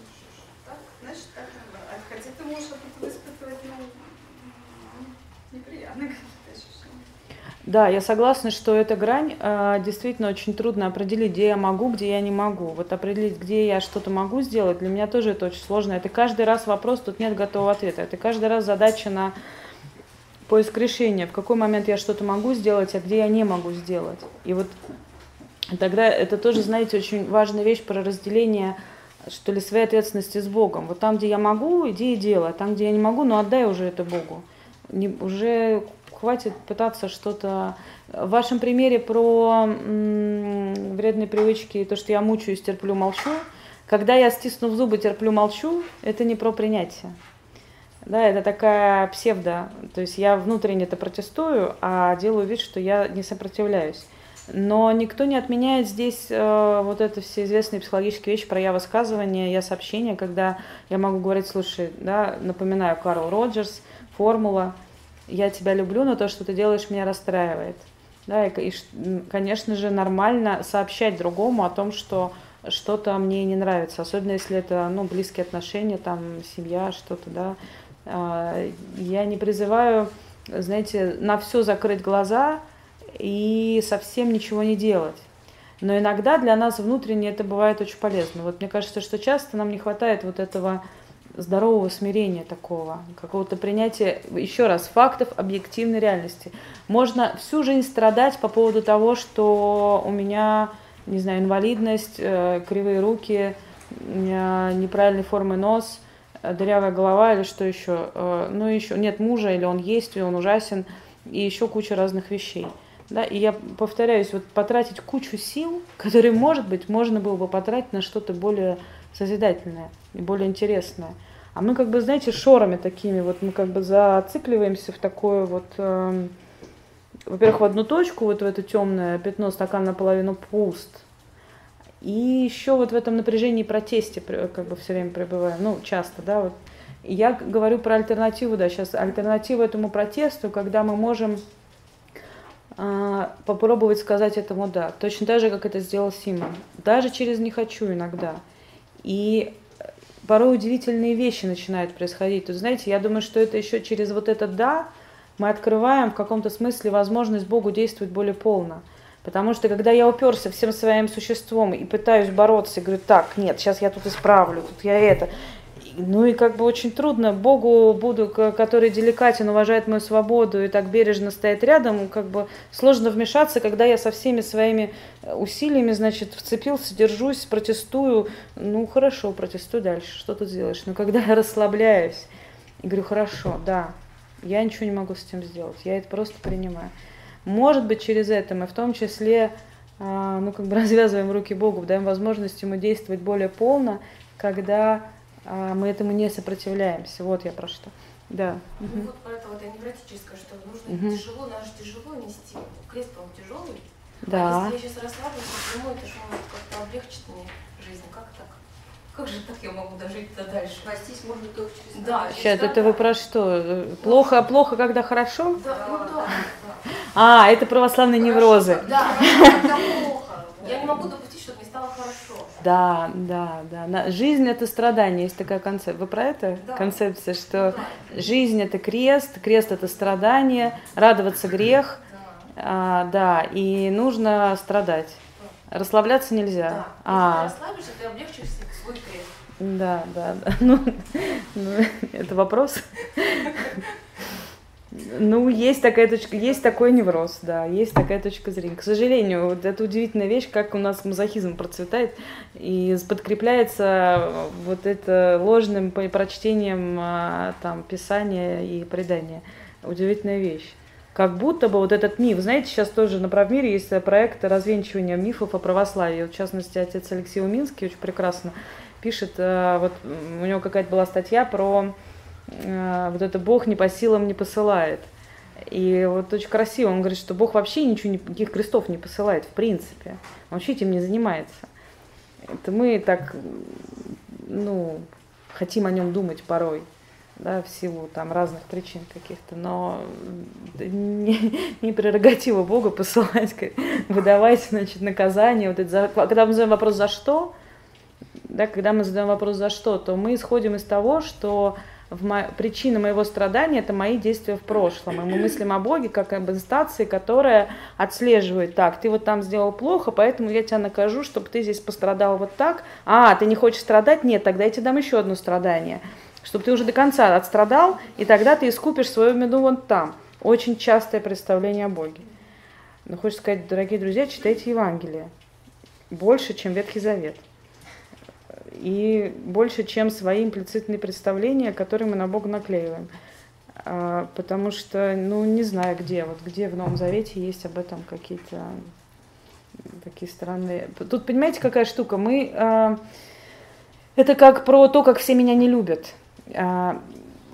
Так, значит, так надо. А хотя ты можешь от этого испытывать, ну, неприятные какие-то ощущения. Да, я согласна, что эта грань э, действительно очень трудно определить, где я могу, где я не могу. Вот определить, где я что-то могу сделать, для меня тоже это очень сложно. Это каждый раз вопрос, тут нет готового ответа. Это каждый раз задача на поиск решения, в какой момент я что-то могу сделать, а где я не могу сделать. И вот тогда это тоже, знаете, очень важная вещь про разделение что ли, своей ответственности с Богом. Вот там, где я могу, иди и делай. А там, где я не могу, ну отдай уже это Богу. Не, уже хватит пытаться что-то... В вашем примере про вредные привычки, то, что я мучаюсь, терплю, молчу, когда я, стиснув зубы, терплю, молчу, это не про принятие. Да, это такая псевдо. То есть я внутренне это протестую, а делаю вид, что я не сопротивляюсь. Но никто не отменяет здесь э, вот это все известные психологические вещи про я высказывание, я сообщение, когда я могу говорить, слушай, да, напоминаю, Карл Роджерс, формула, я тебя люблю, но то, что ты делаешь, меня расстраивает. Да, и, и, конечно же, нормально сообщать другому о том, что что-то мне не нравится, особенно если это ну, близкие отношения, там, семья, что-то, да. А, Я не призываю, знаете, на все закрыть глаза и совсем ничего не делать. Но иногда для нас внутренне это бывает очень полезно. Вот мне кажется, что часто нам не хватает вот этого здорового смирения такого, какого-то принятия, еще раз, фактов объективной реальности. Можно всю жизнь страдать по поводу того, что у меня, не знаю, инвалидность, э, кривые руки, э, неправильной формы нос, э, дырявая голова или что еще. Ну, еще нет мужа, или он есть, или он ужасен, и еще куча разных вещей. Да, и я повторяюсь, вот потратить кучу сил, которые, может быть, можно было бы потратить на что-то более созидательное и более интересное. А мы как бы, знаете, шорами такими, вот мы как бы зацикливаемся в такое вот, э, во-первых, в одну точку, вот в это темное пятно, стакан наполовину пуст. И еще вот в этом напряжении и протесте как бы все время пребываем, ну, часто, да, вот. Я говорю про альтернативу, да, сейчас альтернатива этому протесту, когда мы можем э, попробовать сказать этому да, точно так же, как это сделал Симон, даже через «не хочу» иногда. И порой удивительные вещи начинают происходить. Тут, знаете, я думаю, что это еще через вот это «да» мы открываем в каком-то смысле возможность Богу действовать более полно. Потому что когда я уперся всем своим существом и пытаюсь бороться, и говорю, так, нет, сейчас я тут исправлю, тут я это. Ну и как бы очень трудно Богу, буду, который деликатен, уважает мою свободу и так бережно стоит рядом, как бы сложно вмешаться, когда я со всеми своими усилиями, значит, вцепился, держусь, протестую. Ну хорошо, протестуй дальше, что ты делаешь? Но когда я расслабляюсь и говорю, хорошо, да, я ничего не могу с этим сделать, я это просто принимаю. Может быть, через это мы в том числе ну, как бы развязываем руки Богу, даем возможность ему действовать более полно, когда мы этому не сопротивляемся. Вот я про что. Да. Ну угу. вот про это вот невротическое, что нужно угу. тяжело, наш тяжело нести. Крест, он тяжелый. Да. А если я сейчас расслаблюсь, то это же может как-то облегчить мне жизнь. Как так? Как же так я могу дожить-то дальше? Спастись можно только через Да. Сейчас это вы про что? Плохо, плохо, когда хорошо? Да, ну да. А, это православные неврозы. Да, когда плохо. Я не могу допустить, стало хорошо. Да, да, да. Жизнь это страдание, есть такая концепция. Вы про это? Да. Концепция, что жизнь это крест, крест это страдание, радоваться грех, а, да, и нужно страдать. Расслабляться нельзя. Да. А, Если ты расслабишься, ты облегчишь свой крест. да, да, да. Ну, ну, это вопрос. Ну, есть такая точка, есть такой невроз, да, есть такая точка зрения. К сожалению, вот это удивительная вещь, как у нас мазохизм процветает и подкрепляется вот это ложным прочтением а, там писания и предания. Удивительная вещь. Как будто бы вот этот миф, знаете, сейчас тоже на правмире есть проект развенчивания мифов о православии. Вот, в частности, отец Алексей Уминский очень прекрасно пишет, э, вот у него какая-то была статья про э, вот это Бог не по силам не посылает. И вот очень красиво, он говорит, что Бог вообще ничего, никаких крестов не посылает, в принципе. Он вообще этим не занимается. Это мы так, ну, хотим о нем думать порой, да, в силу там разных причин каких-то, но не, не прерогатива Бога посылать, выдавать, значит, наказание. Вот это за- когда мы задаем вопрос «за что?», да, когда мы задаем вопрос «за что?», то мы исходим из того, что в мо- причина моего страдания – это мои действия в прошлом. И мы мыслим о Боге как об инстанции, которая отслеживает, так, ты вот там сделал плохо, поэтому я тебя накажу, чтобы ты здесь пострадал вот так. А, ты не хочешь страдать? Нет, тогда я тебе дам еще одно страдание. Чтобы ты уже до конца отстрадал, и тогда ты искупишь свою вину вон там. Очень частое представление о Боге. Но хочется сказать, дорогие друзья, читайте Евангелие. Больше, чем Ветхий Завет и больше, чем свои имплицитные представления, которые мы на Бога наклеиваем. А, Потому что, ну, не знаю где, вот где в Новом Завете есть об этом какие-то такие странные... Тут, понимаете, какая штука? Мы... а, Это как про то, как все меня не любят. А,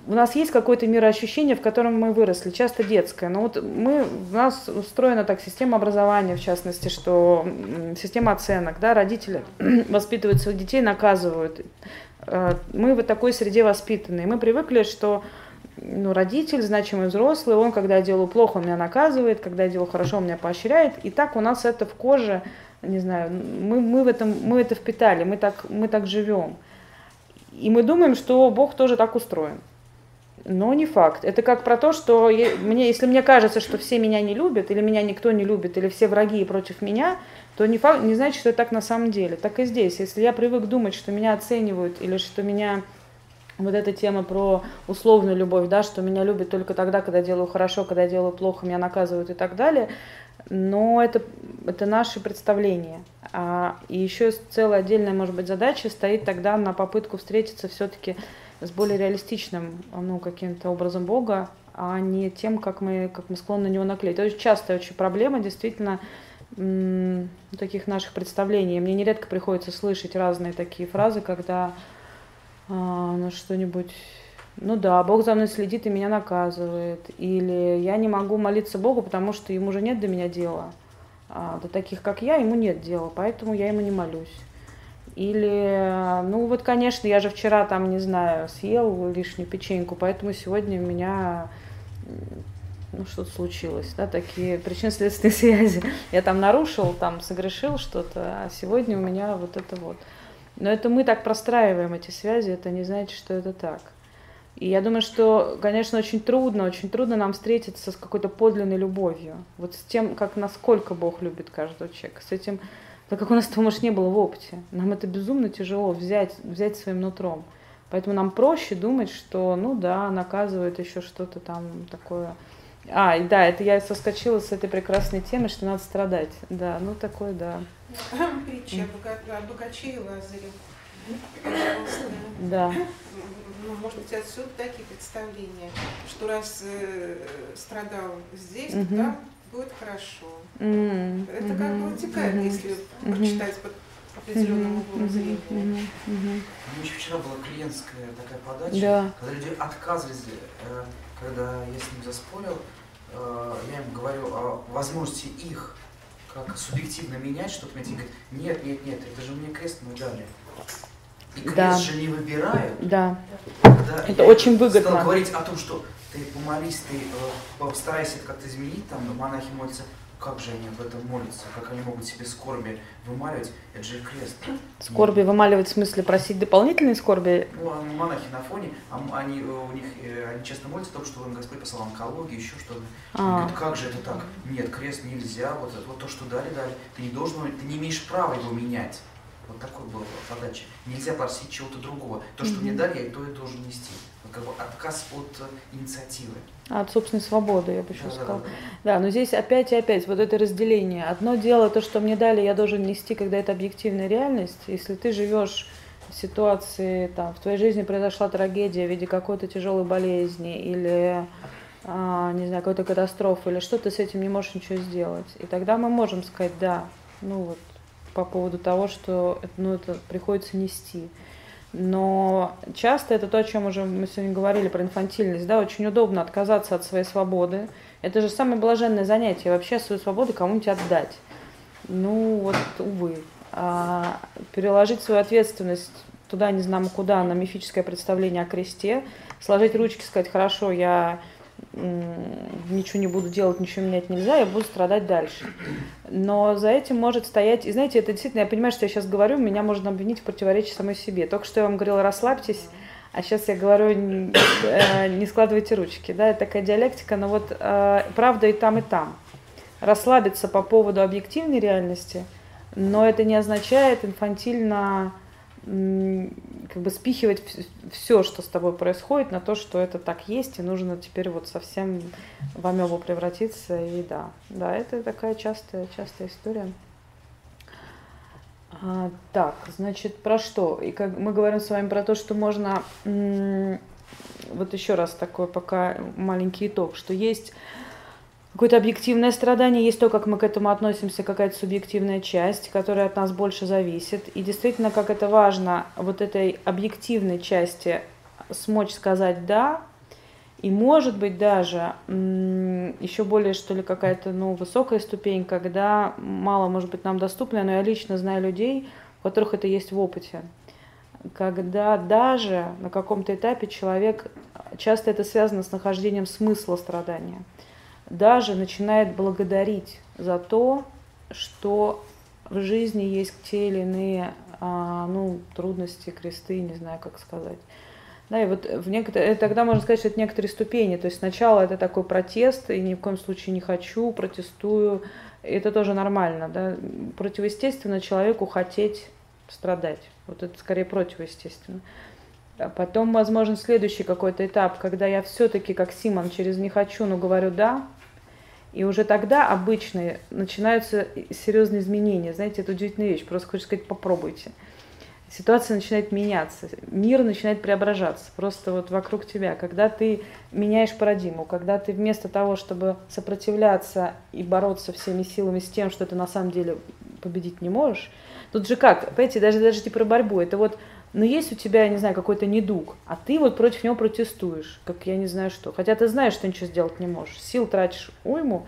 У нас есть какое-то мироощущение, в котором мы выросли, часто детское. Но вот мы, у нас устроена так система образования, в частности, что система оценок, да, родители воспитывают своих детей, наказывают. Э, Мы в такой среде воспитаны. Мы привыкли, что ну, родитель, значимый взрослый, он, когда я делаю плохо, он меня наказывает, когда я делаю хорошо, он меня поощряет. И так у нас это в коже, не знаю, мы, мы, в этом, мы это впитали, мы так, мы так живем. И мы думаем, что Бог тоже так устроен. Но не факт. Это как про то, что я- мне, если мне кажется, что все меня не любят, или меня никто не любит, или все враги против меня, то не, факт, не значит, что это так на самом деле. Так и здесь. Если я привык думать, что меня оценивают, или что меня вот эта тема про условную любовь, да, что меня любят только тогда, когда делаю хорошо, когда делаю плохо, меня наказывают и так далее. Но это, это наши представления. А, и еще целая отдельная, может быть, задача стоит тогда на попытку встретиться все-таки с более реалистичным ну, каким-то образом Бога, а не тем, как мы, как мы склонны на него наклеить. Это очень частая очень проблема, действительно, таких наших представлений. Мне нередко приходится слышать разные такие фразы, когда а, ну, что-нибудь, ну да, Бог за мной следит и меня наказывает, или я не могу молиться Богу, потому что ему же нет до меня дела, а, до таких, как я, ему нет дела, поэтому я ему не молюсь. Или, ну вот, конечно, я же вчера там, не знаю, съел лишнюю печеньку, поэтому сегодня у меня ну, что-то случилось, да, такие причинно-следственные связи. Я там нарушил, там согрешил что-то, а сегодня у меня вот это вот. Но это мы так простраиваем эти связи, это не значит, что это так. И я думаю, что, конечно, очень трудно, очень трудно нам встретиться с какой-то подлинной любовью. Вот с тем, как насколько Бог любит каждого человека. С этим, так как у нас этого, может, не было в опыте. Нам это безумно тяжело взять, взять своим нутром. Поэтому нам проще думать, что, ну да, наказывают еще что-то там такое. А, и да, это я соскочила с этой прекрасной темы, что надо страдать. Да, ну такое, да. Притча о бога- о богаче и Лазаре. Пожалуйста. Да. Ну, может быть, отсюда такие представления, что раз э, страдал здесь, то там будет хорошо. М, Это как бы вытекает, мгм, если мгм. прочитать под определенным углом зрения. У меня еще вчера была клиентская такая подача, Да. когда люди отказывались, э, когда я с ним заспорил, э, я им говорю о возможности их как субъективно менять, чтобы мне говорит, нет, нет, нет, это же мне крест мы дали. И крест Да. же не выбирают. Да. Когда Это я очень выгодно. Стал говорить о том, что ты молись ты, э, постарайся это как-то изменить, там монахи молятся, как же они об этом молятся, как они могут себе скорби вымаливать, это же крест. Скорби вымаливать в смысле просить дополнительные скорби? Ну, а монахи на фоне, а они, э, у них, э, они честно молятся о том, что им Господь послал онкологию, еще что-то. А. Говорят, как же это так? Нет, крест нельзя, вот, вот то, что дали, дали. Ты не должен, ты не имеешь права его менять. Вот такой был подача. Нельзя просить чего-то другого. То, что mm-hmm. мне дали, я и то и должен нести. Как бы отказ от э, инициативы. От собственной свободы, я бы еще да, сказала. Да, да, да. да, но здесь опять и опять вот это разделение. Одно дело, то, что мне дали, я должен нести, когда это объективная реальность. Если ты живешь в ситуации, там, в твоей жизни произошла трагедия в виде какой-то тяжелой болезни или а, не знаю, какой-то катастрофы или что, ты с этим не можешь ничего сделать. И тогда мы можем сказать, да, ну вот, по поводу того, что ну, это приходится нести. Но часто это то, о чем уже мы сегодня говорили, про инфантильность, да, очень удобно отказаться от своей свободы. Это же самое блаженное занятие, вообще свою свободу кому-нибудь отдать. Ну вот, увы. А переложить свою ответственность туда, не знамо куда, на мифическое представление о кресте, сложить ручки, сказать, хорошо, я ничего не буду делать, ничего менять нельзя, я буду страдать дальше. Но за этим может стоять, и знаете, это действительно, я понимаю, что я сейчас говорю, меня можно обвинить в противоречии самой себе. Только что я вам говорила, расслабьтесь, а сейчас я говорю, э, не складывайте ручки. Да, это такая диалектика, но вот э, правда и там, и там. Расслабиться по поводу объективной реальности, но это не означает инфантильно как бы спихивать все, что с тобой происходит, на то, что это так есть, и нужно теперь вот совсем в амебу превратиться, и да, да, это такая частая, частая история. А, так, значит, про что? И как мы говорим с вами про то, что можно, вот еще раз такой пока маленький итог, что есть какое-то объективное страдание, есть то, как мы к этому относимся, какая-то субъективная часть, которая от нас больше зависит. И действительно, как это важно вот этой объективной части смочь сказать «да», и может быть даже еще более, что ли, какая-то ну, высокая ступень, когда мало, может быть, нам доступно, но я лично знаю людей, у которых это есть в опыте. Когда даже на каком-то этапе человек, часто это связано с нахождением смысла страдания – даже начинает благодарить за то, что в жизни есть те или иные а, ну, трудности, кресты, не знаю, как сказать. Да, и вот в некоторые, тогда можно сказать, что это некоторые ступени. То есть сначала это такой протест, и ни в коем случае не хочу, протестую. Это тоже нормально. Да? Противоестественно человеку хотеть страдать. Вот это скорее противоестественно. А потом, возможно, следующий какой-то этап, когда я все-таки, как Симон, через «не хочу», но говорю «да», и уже тогда обычно начинаются серьезные изменения. Знаете, это удивительная вещь, просто хочу сказать, попробуйте. Ситуация начинает меняться, мир начинает преображаться просто вот вокруг тебя. Когда ты меняешь парадигму, когда ты вместо того, чтобы сопротивляться и бороться всеми силами с тем, что ты на самом деле победить не можешь, тут же как, понимаете, даже, даже не про борьбу, это вот но есть у тебя, я не знаю, какой-то недуг, а ты вот против него протестуешь, как я не знаю что. Хотя ты знаешь, что ничего сделать не можешь. Сил тратишь уйму,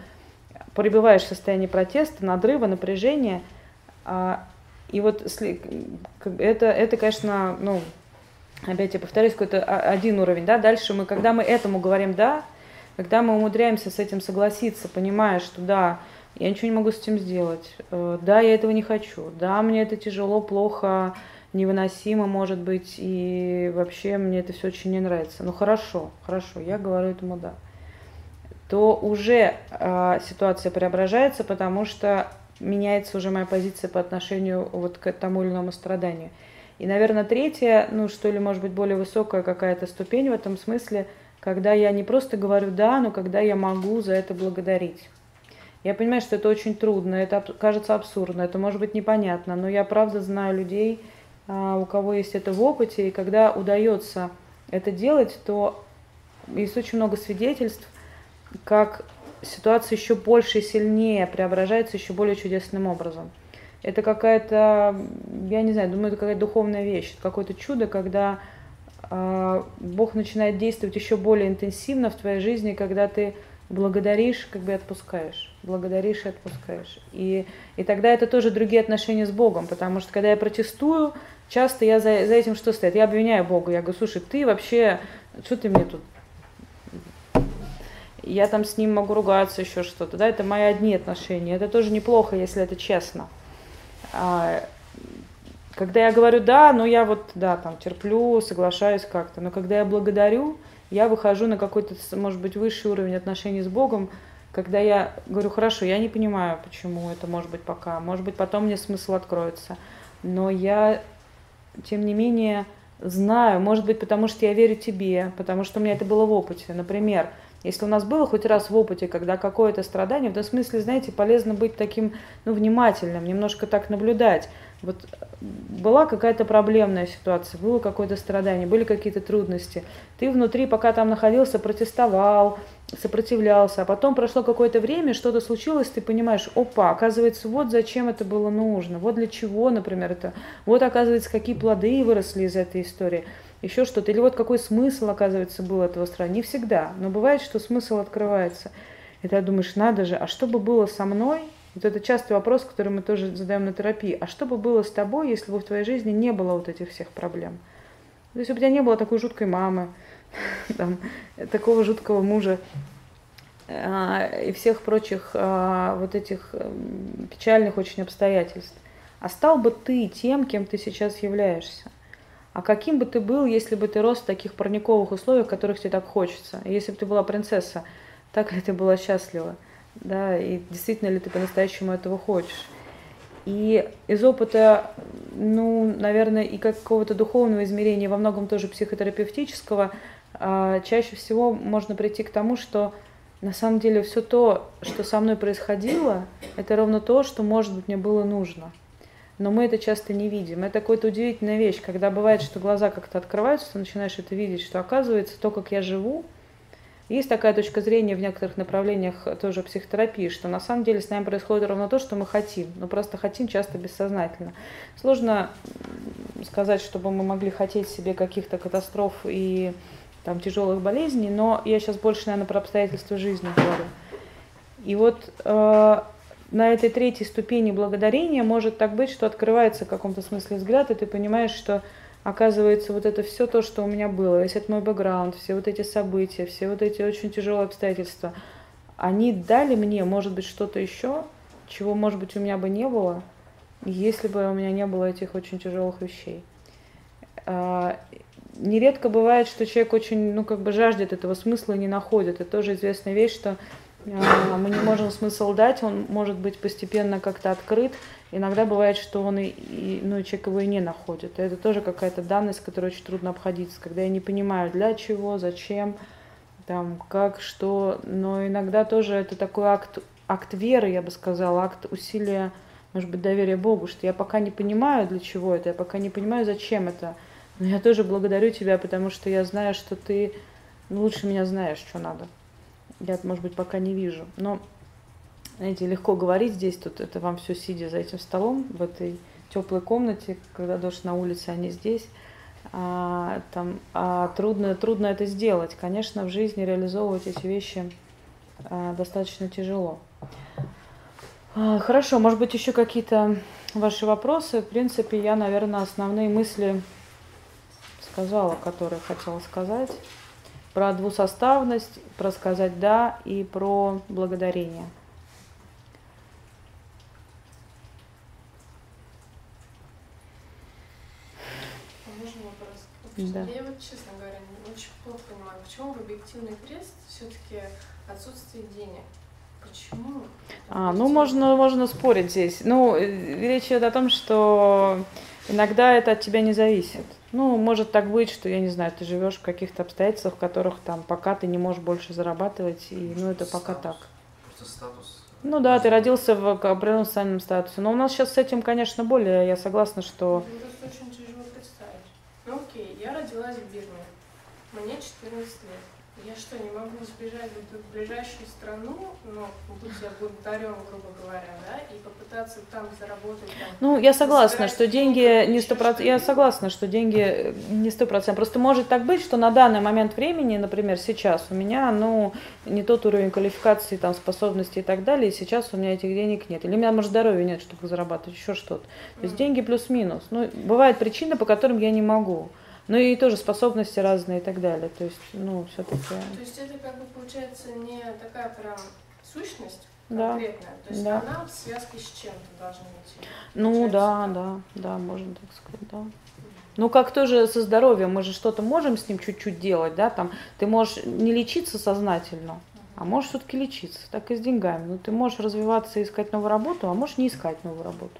пребываешь в состоянии протеста, надрыва, напряжения. А, и вот это, это, конечно, ну, опять я повторюсь, какой-то один уровень, да, дальше мы, когда мы этому говорим «да», когда мы умудряемся с этим согласиться, понимая, что да, я ничего не могу с этим сделать, э, да, я этого не хочу, да, мне это тяжело, плохо, невыносимо, может быть, и вообще мне это все очень не нравится. Ну хорошо, хорошо, я говорю этому да. То уже э, ситуация преображается, потому что меняется уже моя позиция по отношению вот к тому или иному страданию. И, наверное, третья, ну что ли, может быть, более высокая какая-то ступень в этом смысле, когда я не просто говорю «да», но когда я могу за это благодарить. Я понимаю, что это очень трудно, это кажется абсурдно, это может быть непонятно, но я правда знаю людей, у кого есть это в опыте, и когда удается это делать, то есть очень много свидетельств, как ситуация еще больше и сильнее преображается еще более чудесным образом. Это какая-то, я не знаю, думаю, это какая-то духовная вещь, какое-то чудо, когда э, Бог начинает действовать еще более интенсивно в твоей жизни, когда ты благодаришь, как бы отпускаешь, благодаришь и отпускаешь. И, и тогда это тоже другие отношения с Богом, потому что когда я протестую, часто я за, за этим что стоит? Я обвиняю Бога. Я говорю, слушай, ты вообще, что ты мне тут я там с ним могу ругаться, еще что-то, да, это мои одни отношения. Это тоже неплохо, если это честно. А, когда я говорю да, ну я вот, да, там терплю, соглашаюсь как-то, но когда я благодарю, я выхожу на какой-то, может быть, высший уровень отношений с Богом, когда я говорю, хорошо, я не понимаю, почему это может быть пока, может быть, потом мне смысл откроется, но я, тем не менее, знаю, может быть, потому что я верю тебе, потому что у меня это было в опыте. Например, если у нас было хоть раз в опыте, когда какое-то страдание, в этом смысле, знаете, полезно быть таким, ну, внимательным, немножко так наблюдать. Вот была какая-то проблемная ситуация, было какое-то страдание, были какие-то трудности. Ты внутри, пока там находился, протестовал, сопротивлялся, а потом прошло какое-то время, что-то случилось, ты понимаешь, опа, оказывается, вот зачем это было нужно, вот для чего, например, это, вот, оказывается, какие плоды выросли из этой истории еще что-то. Или вот какой смысл, оказывается, был этого страха. Не всегда, но бывает, что смысл открывается. И ты думаешь, надо же, а что бы было со мной? Вот это частый вопрос, который мы тоже задаем на терапии. А что бы было с тобой, если бы в твоей жизни не было вот этих всех проблем? То есть, у тебя не было такой жуткой мамы, там, такого жуткого мужа а, и всех прочих а, вот этих эм, печальных очень обстоятельств. А стал бы ты тем, кем ты сейчас являешься? А каким бы ты был, если бы ты рос в таких парниковых условиях, которых тебе так хочется? Если бы ты была принцесса, так ли ты была счастлива? Да, и действительно ли ты по-настоящему этого хочешь? И из опыта, ну, наверное, и какого-то духовного измерения, во многом тоже психотерапевтического, а, чаще всего можно прийти к тому, что на самом деле все то, что со мной происходило, это ровно то, что, может быть, мне было нужно – но мы это часто не видим. Это какая-то удивительная вещь, когда бывает, что глаза как-то открываются, ты начинаешь это видеть, что оказывается то, как я живу, есть такая точка зрения в некоторых направлениях тоже психотерапии, что на самом деле с нами происходит ровно то, что мы хотим, но просто хотим часто бессознательно. Сложно сказать, чтобы мы могли хотеть себе каких-то катастроф и там, тяжелых болезней, но я сейчас больше, наверное, про обстоятельства жизни говорю. И вот э, на этой третьей ступени благодарения может так быть, что открывается в каком-то смысле взгляд, и ты понимаешь, что оказывается вот это все то, что у меня было, весь этот мой бэкграунд, все вот эти события, все вот эти очень тяжелые обстоятельства, они дали мне, может быть, что-то еще, чего, может быть, у меня бы не было, если бы у меня не было этих очень тяжелых вещей. А, нередко бывает, что человек очень, ну, как бы жаждет этого смысла и не находит. Это тоже известная вещь, что мы не можем смысл дать, он может быть постепенно как-то открыт. Иногда бывает, что он и, и ну, человек его и не находит. И это тоже какая-то данность, которой очень трудно обходиться, когда я не понимаю, для чего, зачем, там, как, что. Но иногда тоже это такой акт, акт веры, я бы сказала, акт усилия, может быть, доверия Богу, что я пока не понимаю, для чего это, я пока не понимаю, зачем это. Но я тоже благодарю тебя, потому что я знаю, что ты лучше меня знаешь, что надо я, может быть, пока не вижу. Но, знаете, легко говорить здесь, тут это вам все сидя за этим столом, в этой теплой комнате, когда дождь на улице, а не здесь. А, там, а трудно, трудно это сделать. Конечно, в жизни реализовывать эти вещи а, достаточно тяжело. А, хорошо, может быть, еще какие-то ваши вопросы. В принципе, я, наверное, основные мысли сказала, которые хотела сказать про двусоставность, про сказать «да» и про благодарение. Да. Я вот, честно говоря, очень плохо понимаю, почему в объективный крест все-таки отсутствие денег? Почему? А, ну можно, можно спорить здесь. Ну, э, речь идет о том, что иногда это от тебя не зависит. Ну, может так быть, что, я не знаю, ты живешь в каких-то обстоятельствах, в которых там пока ты не можешь больше зарабатывать, и ну это пока статус. так. Просто статус. Ну да, ты родился в определенном социальном статусе. Но у нас сейчас с этим, конечно, более, я согласна, что... Ну, просто очень тяжело представить. Ну окей, я родилась в Бирме. Мне 14 лет. Я что, не могу сбежать в ближайшую страну, но будь я бунтарем, грубо говоря, да, и попытаться там заработать? Там, ну, я согласна, что деньги не сто процентов. Я согласна, что деньги не сто процентов. Просто может так быть, что на данный момент времени, например, сейчас у меня, ну, не тот уровень квалификации, там, способностей и так далее, и сейчас у меня этих денег нет. Или у меня, может, здоровья нет, чтобы зарабатывать, еще что-то. То есть деньги плюс-минус. Ну, бывают причины, по которым я не могу. Ну и тоже способности разные и так далее. То есть, ну, все-таки... То есть это как бы получается не такая прям сущность Да. конкретная, то есть Да. она в связке с чем-то должна идти. Ну Получается да, да, да, можно так сказать, да. Ну, как тоже со здоровьем, мы же что-то можем с ним чуть-чуть делать, да, там, ты можешь не лечиться сознательно, а можешь все-таки лечиться, так и с деньгами. Ну, ты можешь развиваться и искать новую работу, а можешь не искать новую работу.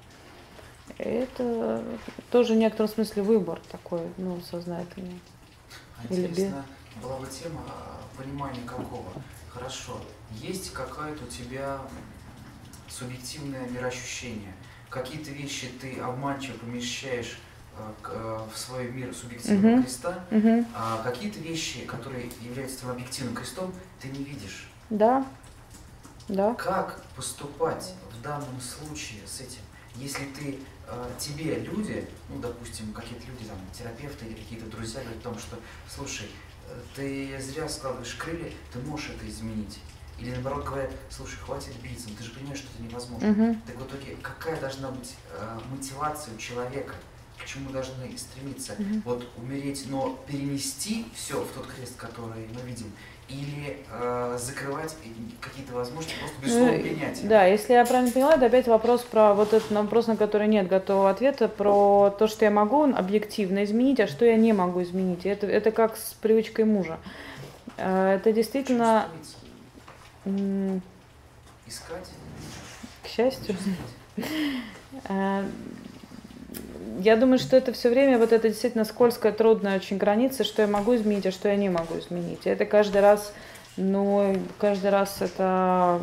Это тоже в некотором смысле выбор такой, ну, сознательный. Интересно, была бы тема а, понимания какого. Хорошо, есть какое-то у тебя субъективное мироощущение. Какие-то вещи ты обманчиво помещаешь а, а, в свой мир субъективного Мгм. креста, Мгм. а какие-то вещи, которые являются твоим объективным крестом, ты не видишь. Да, да. Как поступать в данном случае с этим? Если ты, тебе люди, ну, допустим, какие-то люди, там, терапевты или какие-то друзья говорят о том, что, слушай, э, ты зря складываешь крылья, ты можешь это изменить. Или наоборот говорят, слушай, хватит биться, ну, ты же понимаешь, что это невозможно. Мгм. Так в итоге, какая должна быть э, мотивация у человека? К чему должны стремиться? Мгм. Вот умереть, но перенести все в тот крест, который мы видим, или э, закрывать какие-то возможности просто безусловно Ну, принятия. Да, если я правильно поняла, это опять вопрос про вот этот вопрос, на который нет готового ответа, про то, что я могу объективно изменить, а что я не могу изменить. Это, это как с привычкой мужа. Э, Это действительно, Искать. к счастью, э, я думаю, что это все время вот это действительно скользкая, трудная очень граница, что я могу изменить, а что я не могу изменить. Это каждый раз, ну, каждый раз это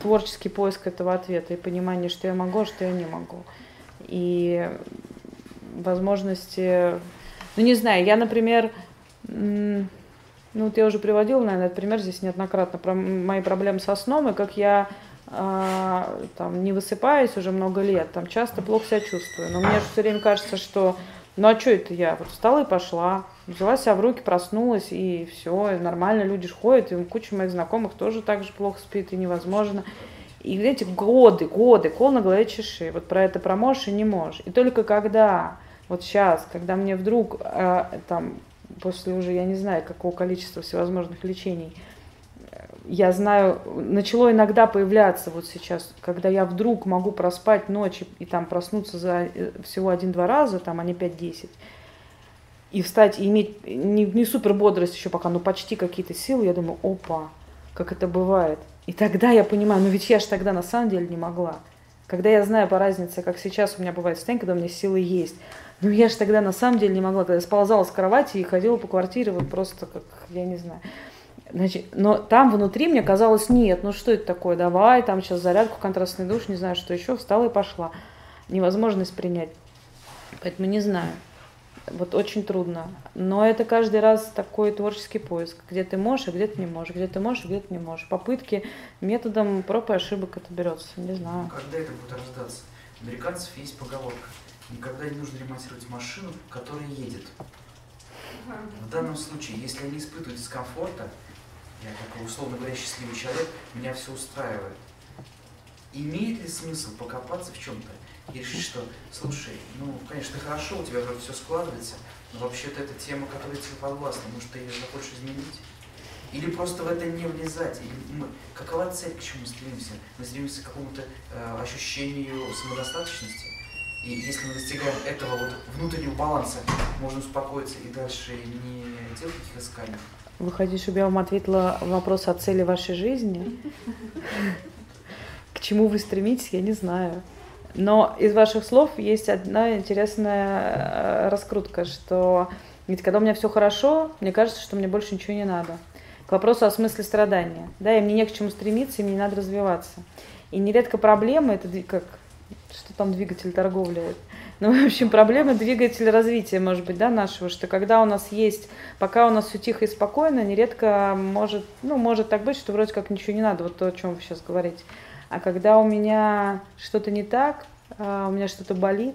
творческий поиск этого ответа и понимание, что я могу, а что я не могу. И возможности, ну не знаю, я, например, ну вот я уже приводила, наверное, этот пример здесь неоднократно про мои проблемы со сном и как я там не высыпаюсь уже много лет, там часто плохо себя чувствую. Но мне же все время кажется, что ну а что это я? Вот встала и пошла, взяла себя в руки, проснулась, и все, нормально, люди ж ходят, и куча моих знакомых тоже так же плохо спит, и невозможно. И эти годы, годы, кол на голове чеши. Вот про это про можешь и не можешь. И только когда, вот сейчас, когда мне вдруг, э, там, после уже, я не знаю, какого количества всевозможных лечений, я знаю, начало иногда появляться вот сейчас, когда я вдруг могу проспать ночь и, и там проснуться за э, всего один-два раза, там, а не 5-10, и встать, и иметь не, не супер бодрость еще пока, но почти какие-то силы, я думаю, опа, как это бывает. И тогда я понимаю, ну ведь я же тогда на самом деле не могла. Когда я знаю по разнице, как сейчас у меня бывает состояние, когда у меня силы есть, ну я же тогда на самом деле не могла, когда я сползала с кровати и ходила по квартире вот просто как, я не знаю. Значит, но там внутри мне казалось, нет, ну что это такое, давай, там сейчас зарядку, контрастный душ, не знаю, что еще, встала и пошла. Невозможность принять. Поэтому не знаю. Вот очень трудно. Но это каждый раз такой творческий поиск. Где ты можешь, а где ты не можешь. Где ты можешь, а где ты не можешь. Попытки методом проб и ошибок это берется. Не знаю. Когда это будет рождаться? У американцев есть поговорка. Никогда не нужно ремонтировать машину, которая едет. В данном случае, если я не испытываю дискомфорта, я такой, условно говоря, счастливый человек, меня все устраивает. Имеет ли смысл покопаться в чем-то и решить, что, слушай, ну, конечно, хорошо, у тебя вроде все складывается, но вообще-то это тема, которая тебе подвластна, может, ты ее захочешь изменить? Или просто в это не влезать? Или мы, какова цель, к чему мы стремимся? Мы стремимся к какому-то э, ощущению самодостаточности? И если мы достигаем этого вот внутреннего баланса, можно успокоиться и дальше не делать таких исканий. Вы хотите, чтобы я вам ответила вопрос о цели вашей жизни? К чему вы стремитесь, я не знаю. Но из ваших слов есть одна интересная э, раскрутка, что ведь когда у меня все хорошо, мне кажется, что мне больше ничего не надо. К вопросу о смысле страдания. Да, и мне не к чему стремиться, и мне не надо развиваться. И нередко проблемы, это как, что там двигатель торговли, ну, в общем, проблема двигатель развития, может быть, да, нашего, что когда у нас есть, пока у нас все тихо и спокойно, нередко может, ну, может так быть, что вроде как ничего не надо, вот то, о чем вы сейчас говорите. А когда у меня что-то не так, а, у меня что-то болит,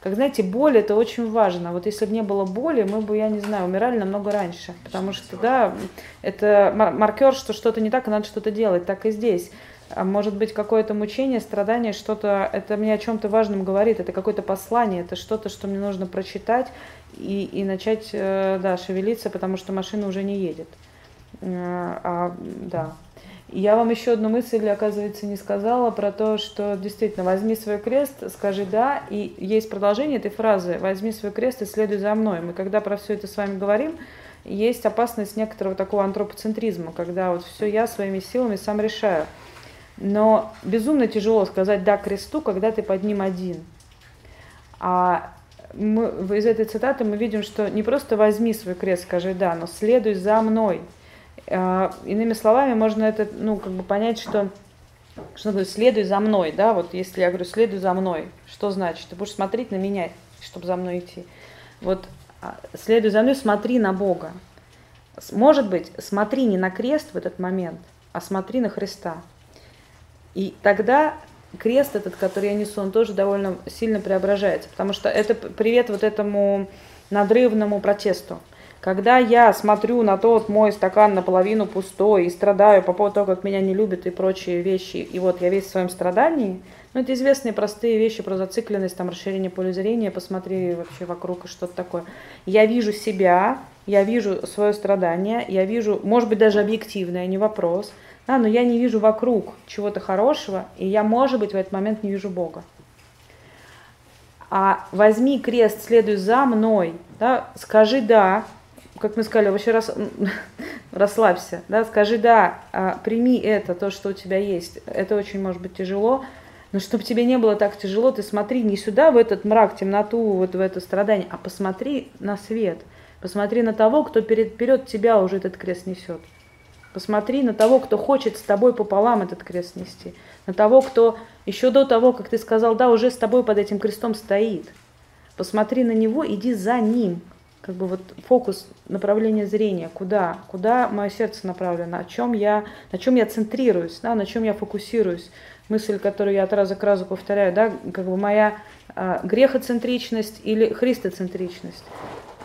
как знаете, боль это очень важно. Вот если бы не было боли, мы бы, я не знаю, умирали намного раньше. Потому что, да, это мар- маркер, что что-то не так, и надо что-то делать. Так и здесь. А может быть какое-то мучение, страдание, что-то, это мне о чем-то важном говорит, это какое-то послание, это что-то, что мне нужно прочитать и, и начать, э, да, шевелиться, потому что машина уже не едет. Э, а, да. Я вам еще одну мысль, оказывается, не сказала про то, что действительно возьми свой крест, скажи да, и есть продолжение этой фразы возьми свой крест и следуй за мной. Мы когда про все это с вами говорим, есть опасность некоторого такого антропоцентризма, когда вот все я своими силами сам решаю. Но безумно тяжело сказать «да» кресту, когда ты под ним один. А мы, из этой цитаты мы видим, что не просто возьми свой крест, скажи «да», но следуй за мной. А, иными словами, можно это, ну, как бы понять, что что говорю, следуй за мной, да, вот если я говорю, следуй за мной, что значит? Ты будешь смотреть на меня, чтобы за мной идти. Вот а, следуй за мной, смотри на Бога. Может быть, смотри не на крест в этот момент, а смотри на Христа. И тогда крест этот, который я несу, он тоже довольно сильно преображается, потому что это привет вот этому надрывному протесту. Когда я смотрю на тот мой стакан наполовину пустой и страдаю по поводу того, как меня не любят и прочие вещи, и вот я весь в своем страдании, ну, это известные простые вещи про зацикленность, там, расширение поля зрения, посмотри вообще вокруг и что-то такое. Я вижу себя, я вижу свое страдание, я вижу, может быть, даже объективное, не вопрос – да, но я не вижу вокруг чего-то хорошего, и я, может быть, в этот момент не вижу Бога. А возьми крест, следуй за мной, да, скажи да, как мы сказали, вообще рас, расслабься, да, скажи да, а, прими это, то, что у тебя есть. Это очень может быть тяжело, но чтобы тебе не было так тяжело, ты смотри не сюда, в этот мрак, темноту, вот в это страдание, а посмотри на свет. Посмотри на того, кто перед, вперед тебя уже этот крест несет. Посмотри на того, кто хочет с тобой пополам этот крест нести. На того, кто еще до того, как ты сказал, да, уже с тобой под этим крестом стоит. Посмотри на него, иди за ним. Как бы вот фокус, направление зрения, куда, куда мое сердце направлено, о чем я, на чем я центрируюсь, да, на чем я фокусируюсь. Мысль, которую я от раза к разу повторяю, да, как бы моя а, грехоцентричность или христоцентричность.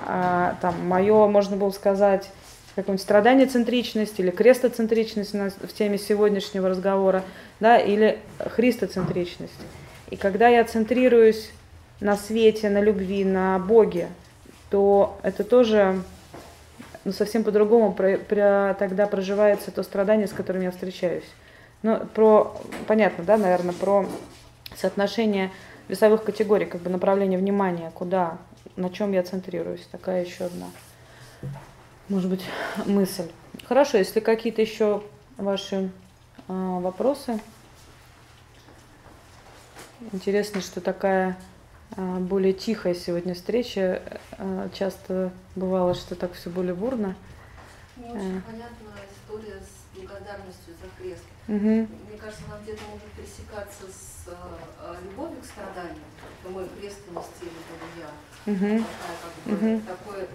А, там, мое, можно было сказать, какую-нибудь страдание-центричность или крестоцентричность в теме сегодняшнего разговора, да, или христоцентричность. И когда я центрируюсь на свете, на любви, на Боге, то это тоже ну, совсем по-другому про, про, тогда проживается то страдание, с которым я встречаюсь. Ну, про, понятно, да, наверное, про соотношение весовых категорий, как бы направление внимания, куда, на чем я центрируюсь. Такая еще одна может быть, мысль. Хорошо, если какие-то еще ваши э, вопросы. Интересно, что такая э, более тихая сегодня встреча. Э, часто бывало, что так все более бурно. Мне очень понятна история с благодарностью за крест. Угу. Мне кажется, она где-то может пересекаться с э, любовью к страданию. Мой крест нести буду я. Угу. Такая, как бы, угу. такое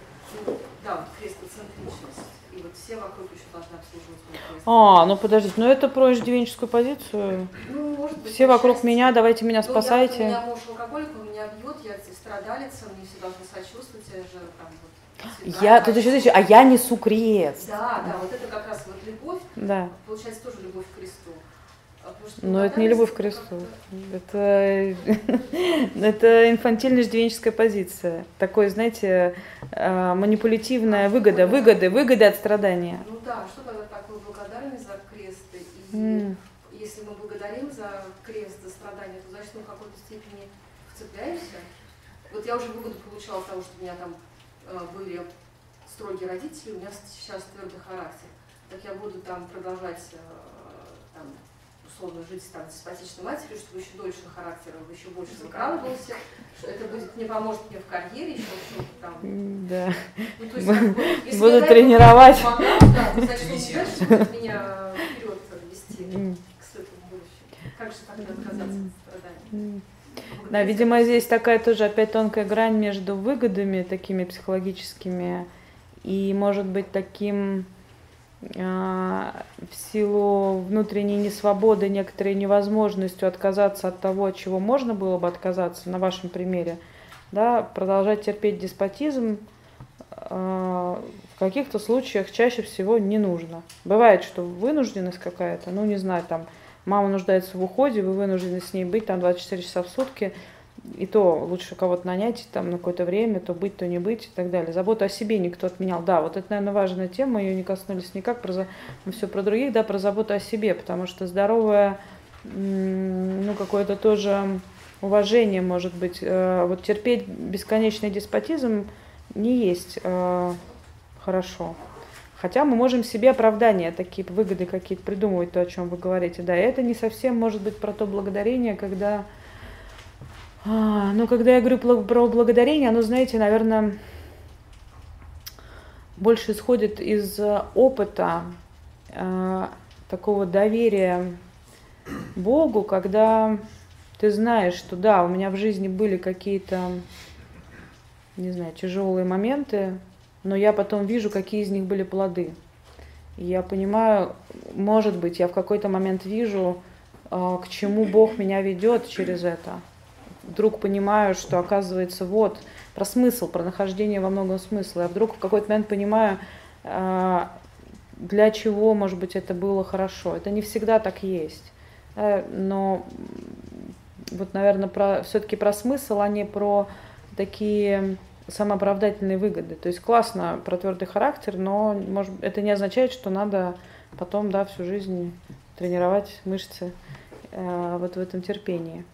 ну, да, И вот все вокруг еще должны обслуживать. А, ну подождите, ну это про иждивенческую позицию. Ну, может быть, все вокруг часть... меня, давайте меня ну, спасайте. Я, у меня муж алкоголик, он меня бьет, я страдалица, мне все должны сочувствовать, я же там вот я, тут еще, еще, а я несу крест. Да, да, вот это как раз вот любовь, да. получается тоже любовь к кресту. А Но это не любовь к кресту. Это, это инфантильная ждивенческая позиция. Такой, знаете, а, манипулятивная выгода, выгоды, выгоды от страдания. Ну да, что тогда такое благодарность за крест? И mm. если мы благодарим за крест, за страдания, то значит мы в какой-то степени вцепляемся. Вот я уже выгоду получала от того, что у меня там э, были строгие родители, у меня сейчас твердый характер. Так я буду там продолжать э, там, условно жить там, с симпатичной матерью, чтобы еще дольше характером, еще больше выкрадывался, что это будет, не поможет мне в карьере, еще что-то там. Да. Ну, то есть, если Буду тренировать. Помогал, да, то значит, он дальше будет меня вперед вести к светлому будущему. Как же тогда отказаться от страданий? Да, видимо, здесь такая тоже опять тонкая грань между выгодами такими психологическими и, может быть, таким в силу внутренней несвободы, некоторой невозможностью отказаться от того, от чего можно было бы отказаться, на вашем примере, да, продолжать терпеть деспотизм а, в каких-то случаях чаще всего не нужно. Бывает, что вынужденность какая-то, ну не знаю, там мама нуждается в уходе, вы вынуждены с ней быть там 24 часа в сутки, и то лучше кого-то нанять там на какое-то время, то быть, то не быть и так далее. Заботу о себе никто отменял. Да, вот это, наверное, важная тема, ее не коснулись никак, про, мы все про других, да, про заботу о себе, потому что здоровое, ну, какое-то тоже уважение, может быть, э, вот терпеть бесконечный деспотизм не есть э, хорошо. Хотя мы можем себе оправдания, такие выгоды какие-то придумывать, то, о чем вы говорите. Да, это не совсем может быть про то благодарение, когда а, ну, когда я говорю про благодарение, оно, знаете, наверное, больше исходит из опыта э, такого доверия Богу, когда ты знаешь, что да, у меня в жизни были какие-то, не знаю, тяжелые моменты, но я потом вижу, какие из них были плоды. Я понимаю, может быть, я в какой-то момент вижу, э, к чему Бог меня ведет через это вдруг понимаю, что оказывается вот про смысл, про нахождение во многом смысла. Я вдруг в какой-то момент понимаю, а, для чего, может быть, это было хорошо. Это не всегда так есть. Но вот, наверное, про, все-таки про смысл, а не про такие самооправдательные выгоды. То есть классно про твердый характер, но может, это не означает, что надо потом да, всю жизнь тренировать мышцы э, вот в этом терпении.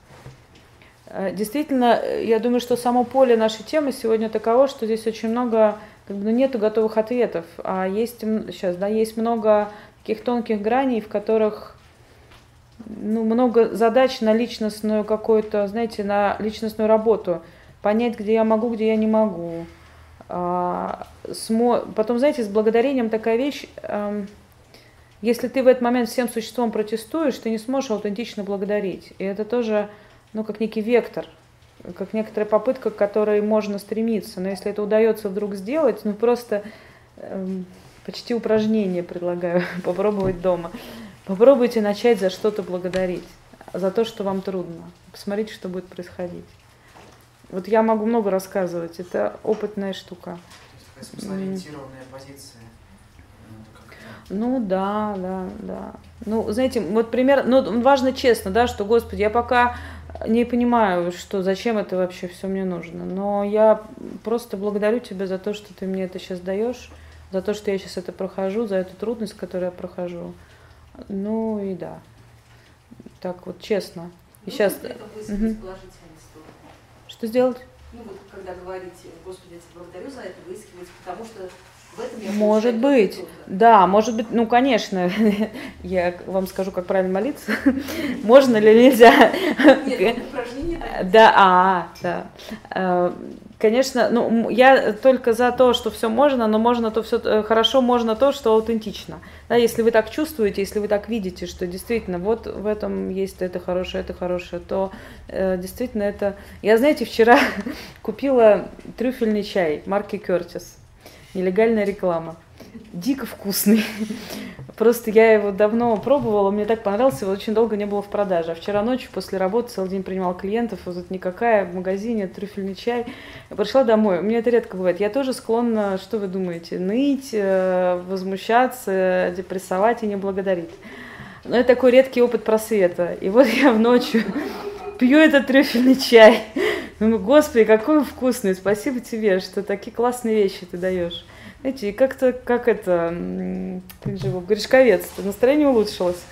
Э, действительно, э, я думаю, что само поле нашей темы сегодня таково, что здесь очень много, как бы, ну, нету готовых ответов, а есть сейчас, да, есть много таких тонких граней, в которых ну, много задач на личностную какую-то, знаете, на личностную работу. Понять, где я могу, где я не могу. А, смо... Потом, знаете, с благодарением такая вещь, эм, если ты в этот момент всем существом протестуешь, ты не сможешь аутентично благодарить. И это тоже ну, как некий вектор, как некоторая попытка, к которой можно стремиться. Но если это удается вдруг сделать, ну просто эм, почти упражнение предлагаю попробовать дома. Попробуйте начать за что-то благодарить, за то, что вам трудно. Посмотрите, что будет происходить. Вот я могу много рассказывать, это опытная штука. Смыслоориентированная позиция. Ну да, да, да. Ну, знаете, вот пример, ну, важно честно, да, что, Господи, я пока не понимаю, что зачем это вообще все мне нужно. Но я просто благодарю тебя за то, что ты мне это сейчас даешь, за то, что я сейчас это прохожу, за эту трудность, которую я прохожу. Ну и да. Так вот, честно. И ну, сейчас... Угу. Что сделать? Ну вот, когда говорите, Господи, я тебя благодарю за это, выискивать, потому что может быть, да, может быть, ну, конечно, я вам скажу, как правильно молиться. Можно ли нельзя? Нет, упражнение. Да, а, да. Э, конечно, ну, я только за то, что все можно, но можно то все э, хорошо, можно то, что аутентично. Да, если вы так чувствуете, если вы так видите, что действительно вот в этом есть это хорошее, это хорошее, то э, действительно это... Я, знаете, вчера купила трюфельный чай марки Кертис нелегальная реклама. Дико вкусный. Просто я его давно пробовала, мне так понравился, его очень долго не было в продаже. А вчера ночью после работы целый день принимал клиентов, вот тут никакая в магазине, трюфельный чай. Я пришла домой, у меня это редко бывает. Я тоже склонна, что вы думаете, ныть, э, возмущаться, депрессовать и не благодарить. Но это такой редкий опыт просвета. И вот я в ночью пью этот трюфельный чай. Думаю, господи, какой вкусный, спасибо тебе, что такие классные вещи ты даешь. Знаете, и как-то, как это, как же его, Гришковец, настроение улучшилось.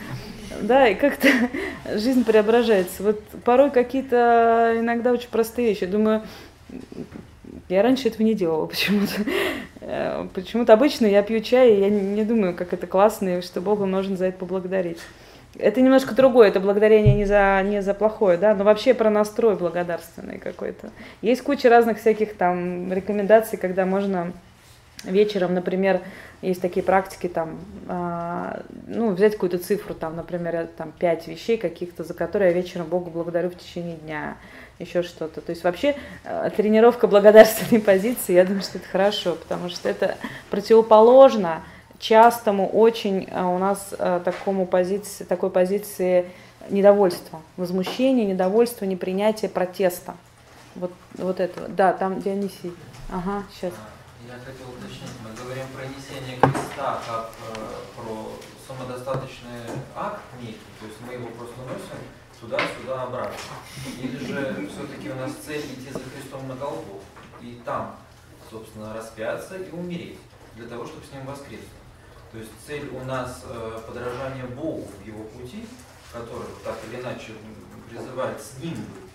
Да, и как-то жизнь преображается. Вот порой какие-то иногда очень простые вещи. Думаю, я раньше этого не делала почему-то. Э, почему-то обычно я пью чай, и я не думаю, как это классно, и что Богу нужно за это поблагодарить. Это немножко другое, это благодарение не за, не за плохое, да, но вообще про настрой благодарственный какой-то. Есть куча разных всяких там рекомендаций, когда можно вечером, например, есть такие практики, там, э, ну, взять какую-то цифру, там, например, там, пять вещей каких-то, за которые я вечером Богу благодарю в течение дня, еще что-то. То есть вообще э, тренировка благодарственной позиции, я думаю, что это хорошо, потому что это противоположно частому очень э, у нас э, такому позиции, такой позиции недовольства, возмущения, недовольства, непринятия, протеста. Вот, вот это. Да, там Дионисий. Ага, сейчас. Я хотел уточнить, мы говорим про несение креста как э, про самодостаточный акт некий, то есть мы его просто носим туда-сюда, обратно. Или же все-таки у нас цель идти за Христом на Голгофу и там, собственно, распяться и умереть, для того, чтобы с Ним воскреснуть. То есть цель у нас э, подражание Богу в Его пути, который так или иначе призывает с Ним быть,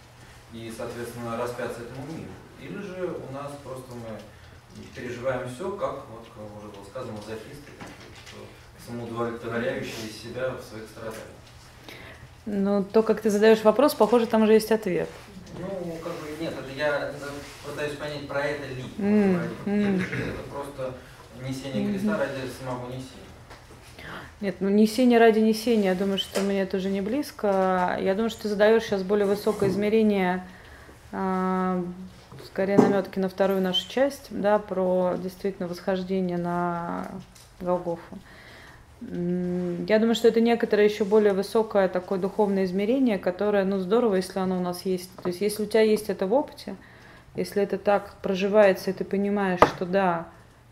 и, соответственно, распяться этому миру. Или же у нас просто мы переживаем все, как, вот, как уже было сказано, мазохисты, самоудовлетворяющие себя в своих страданиях. Ну, то, как ты задаешь вопрос, похоже, там уже есть ответ. Ну, как бы нет, это я пытаюсь понять, про это ли. Mm, mm. Это просто несение креста ради самого несения. Нет, ну несение ради несения, я думаю, что мне это уже не близко. Я думаю, что ты задаешь сейчас более высокое измерение, э, скорее наметки на вторую нашу часть, да, про действительно восхождение на Голгофу. Я думаю, что это некоторое еще более высокое такое духовное измерение, которое, ну, здорово, если оно у нас есть. То есть, если у тебя есть это в опыте, если это так проживается, и ты понимаешь, что да,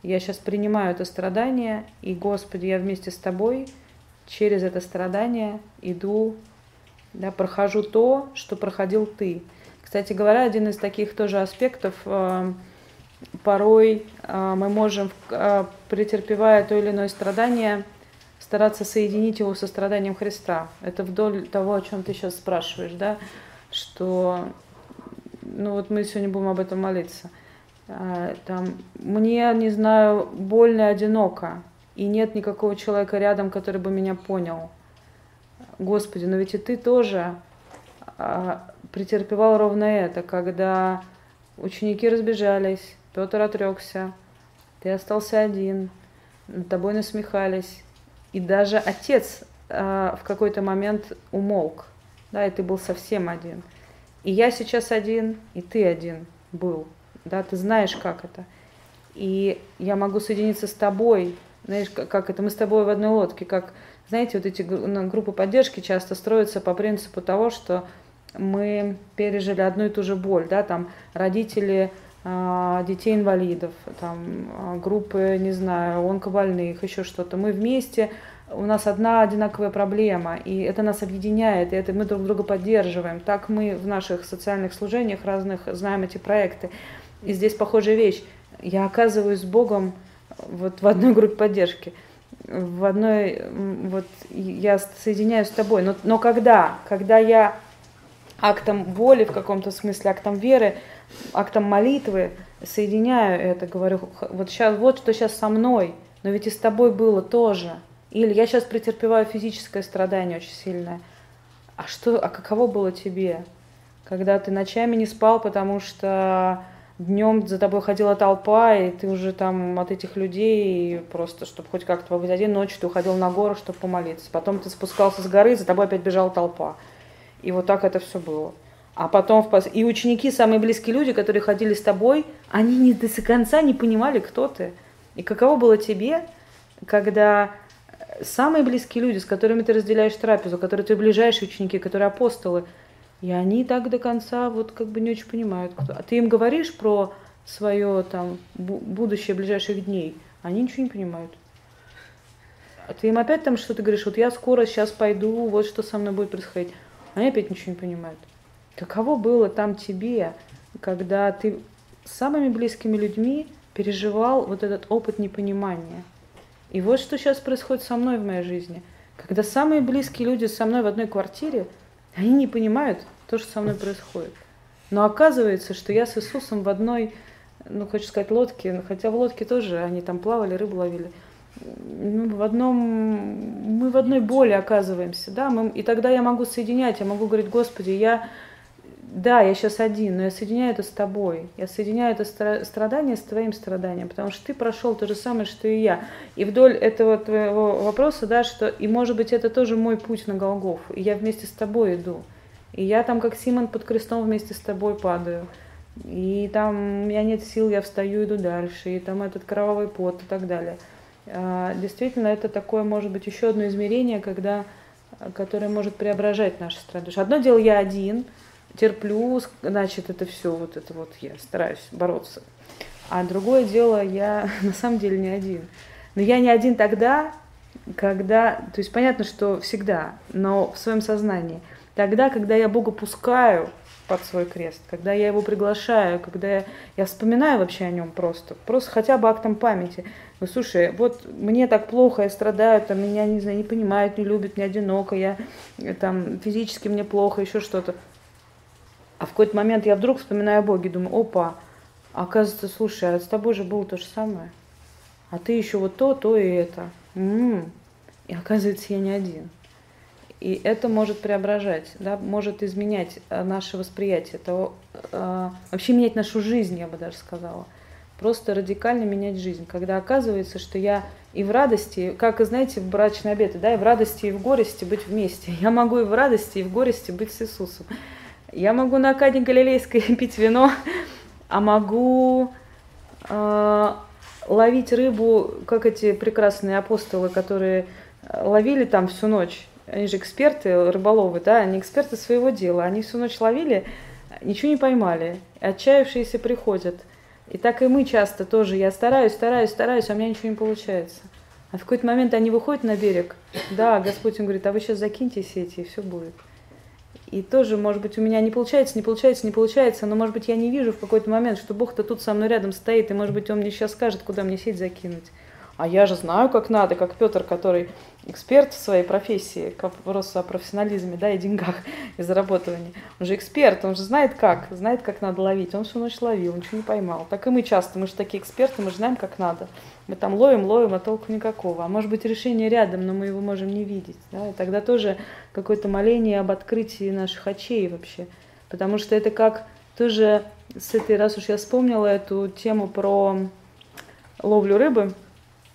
я сейчас принимаю это страдание, и, Господи, я вместе с тобой через это страдание иду, да, прохожу то, что проходил ты. Кстати говоря, один из таких тоже аспектов, э, порой э, мы можем, э, претерпевая то или иное страдание, стараться соединить его со страданием Христа. Это вдоль того, о чем ты сейчас спрашиваешь, да, что, ну вот мы сегодня будем об этом молиться. А, там, мне, не знаю, больно и одиноко, и нет никакого человека рядом, который бы меня понял. Господи, но ведь и ты тоже а, претерпевал ровно это, когда ученики разбежались, Петр отрекся, ты остался один, над тобой насмехались, и даже отец э, в какой-то момент умолк, да, и ты был совсем один. И я сейчас один, и ты один был, да, ты знаешь, как это. И я могу соединиться с тобой, знаешь, как это, мы с тобой в одной лодке, как, знаете, вот эти группы поддержки часто строятся по принципу того, что мы пережили одну и ту же боль, да, там родители а, детей-инвалидов, там, а, группы, не знаю, онкобольных, еще что-то. Мы вместе, у нас одна одинаковая проблема, и это нас объединяет, и это мы друг друга поддерживаем. Так мы в наших социальных служениях разных знаем эти проекты. И здесь похожая вещь. Я оказываюсь с Богом вот в одной группе поддержки, в одной, вот я соединяюсь с тобой. Но, но когда? Когда я актом воли в каком-то смысле, актом веры, актом молитвы, соединяю это, говорю, вот сейчас, вот что сейчас со мной, но ведь и с тобой было тоже. Или я сейчас претерпеваю физическое страдание очень сильное. А что, а каково было тебе, когда ты ночами не спал, потому что днем за тобой ходила толпа, и ты уже там от этих людей просто, чтобы хоть как-то побыть один, ночью ты уходил на гору, чтобы помолиться. Потом ты спускался с горы, за тобой опять бежала толпа. И вот так это все было. А потом в и ученики, самые близкие люди, которые ходили с тобой, они не до конца не понимали, кто ты. И каково было тебе, когда самые близкие люди, с которыми ты разделяешь трапезу, которые твои ближайшие ученики, которые апостолы, и они так до конца вот как бы не очень понимают, кто. А ты им говоришь про свое там будущее ближайших дней, они ничего не понимают. А ты им опять там что-то говоришь, вот я скоро сейчас пойду, вот что со мной будет происходить. Они опять ничего не понимают. Каково было там тебе, когда ты с самыми близкими людьми переживал вот этот опыт непонимания? И вот что сейчас происходит со мной в моей жизни. Когда самые близкие люди со мной в одной квартире, они не понимают то, что со мной происходит. Но оказывается, что я с Иисусом в одной, ну, хочу сказать, лодке, хотя в лодке тоже они там плавали, рыбу ловили. Ну, в одном, мы в одной боли оказываемся, да, мы, и тогда я могу соединять, я могу говорить, Господи, я, да, я сейчас один, но я соединяю это с тобой, я соединяю это страдание с твоим страданием, потому что ты прошел то же самое, что и я. И вдоль этого твоего вопроса, да, что, и может быть это тоже мой путь на Голгофу, и я вместе с тобой иду, и я там как Симон под крестом вместе с тобой падаю, и там у меня нет сил, я встаю, иду дальше, и там этот кровавый пот и так далее – а, действительно это такое может быть еще одно измерение, когда, которое может преображать наши страдания. Одно дело я один, терплю, значит это все, вот это вот я стараюсь бороться. А другое дело я на самом деле не один. Но я не один тогда, когда, то есть понятно, что всегда, но в своем сознании, тогда, когда я Бога пускаю под свой крест, когда я его приглашаю, когда я, я вспоминаю вообще о нем просто, просто хотя бы актом памяти. Ну, слушай, вот мне так плохо, я страдаю, там меня, не знаю, не понимают, не любят, мне одиноко, я там физически мне плохо, еще что-то. А в какой-то момент я вдруг вспоминаю о Боге, думаю, опа, оказывается, слушай, а с тобой же было то же самое. А ты еще вот то, то и это. М-м-м. И оказывается, я не один. И это может преображать, да, может изменять э, наше восприятие, того, э, вообще менять нашу жизнь, я бы даже сказала. Просто радикально менять жизнь, когда оказывается, что я и в радости, как, знаете, в брачной обеты, да, и в радости, и в горести быть вместе. Я могу и в радости, и в горести быть с Иисусом. Я могу на Акаде Галилейской пить вино, а могу э, ловить рыбу, как эти прекрасные апостолы, которые ловили там всю ночь. Они же эксперты, рыболовы, да, они эксперты своего дела. Они всю ночь ловили, ничего не поймали. Отчаявшиеся приходят. И так и мы часто тоже. Я стараюсь, стараюсь, стараюсь, а у меня ничего не получается. А в какой-то момент они выходят на берег. Да, Господь им говорит, а вы сейчас закиньте сети, и все будет. И тоже, может быть, у меня не получается, не получается, не получается, но, может быть, я не вижу в какой-то момент, что Бог-то тут со мной рядом стоит, и, может быть, Он мне сейчас скажет, куда мне сеть закинуть. А я же знаю, как надо, как Петр, который эксперт в своей профессии, к вопросу о профессионализме, да, и деньгах, и заработывании. Он же эксперт, он же знает как, знает, как надо ловить. Он всю ночь ловил, ничего не поймал. Так и мы часто, мы же такие эксперты, мы же знаем, как надо. Мы там ловим, ловим, а толку никакого. А может быть решение рядом, но мы его можем не видеть. Да? И тогда тоже какое-то моление об открытии наших очей вообще. Потому что это как тоже с этой, раз уж я вспомнила эту тему про ловлю рыбы,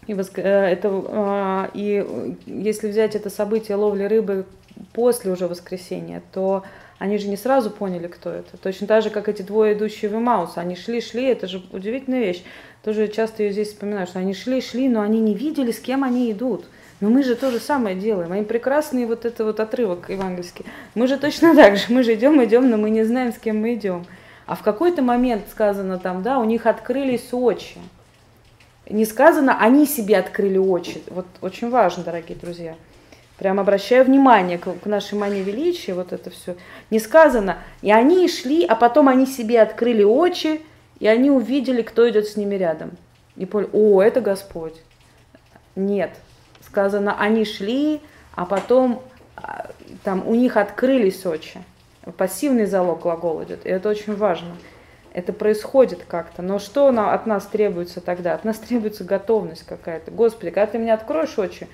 и, воск... Э, это, а, и если взять это событие ловли рыбы после уже воскресения, то они же не сразу поняли, кто это. Точно так же, как эти двое идущие в Имаус. Они шли, шли, это же удивительная вещь. Тоже часто ее здесь вспоминаю, что они шли, шли, но они не видели, с кем они идут. Но мы же то же самое делаем. Они прекрасный вот это вот отрывок евангельский. Мы же точно так же. Мы же идем, идем, но мы не знаем, с кем мы идем. А в какой-то момент сказано там, да, у них открылись очи не сказано, они себе открыли очи. Вот очень важно, дорогие друзья. Прям обращаю внимание к, к нашей мане величия, вот это все. Не сказано, и они шли, а потом они себе открыли очи, и они увидели, кто идет с ними рядом. И поняли, о, это Господь. Нет. Сказано, они шли, а потом а, там у них открылись очи. Пассивный залог глагол идет, и это очень важно. Это происходит как-то. Но что от нас требуется тогда? От нас требуется готовность какая-то. Господи, когда ты мне откроешь очи,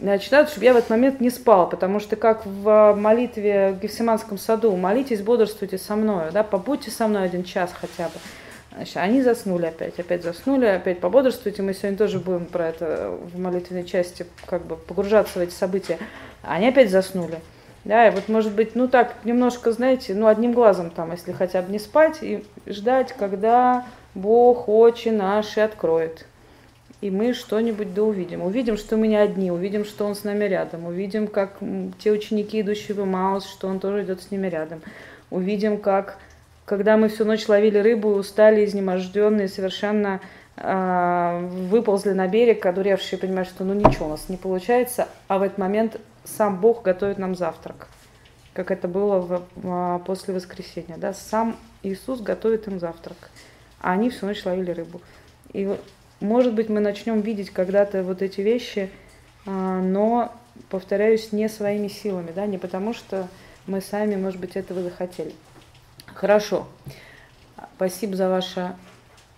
надо, чтобы я в этот момент не спал, потому что как в молитве в Гефсиманском саду, молитесь, бодрствуйте со мной, да, побудьте со мной один час хотя бы. Значит, они заснули опять, опять заснули, опять пободрствуйте. Мы сегодня тоже будем про это в молитвенной части как бы погружаться в эти события. Они опять заснули. Да, и вот может быть, ну так, немножко, знаете, ну одним глазом там, если хотя бы не спать и ждать, когда Бог очи наши откроет. И мы что-нибудь да увидим. Увидим, что мы не одни, увидим, что Он с нами рядом, увидим, как те ученики, идущие в Маус, что Он тоже идет с ними рядом. Увидим, как, когда мы всю ночь ловили рыбу, устали, изнеможденные, совершенно э, выползли на берег, одуревшие, понимают, что ну ничего у нас не получается, а в этот момент сам Бог готовит нам завтрак, как это было в, а, после воскресения. Да? Сам Иисус готовит им завтрак, а они всю ночь ловили рыбу. И, может быть, мы начнем видеть когда-то вот эти вещи, а, но, повторяюсь, не своими силами, да? не потому что мы сами, может быть, этого захотели. Хорошо. Спасибо за ваше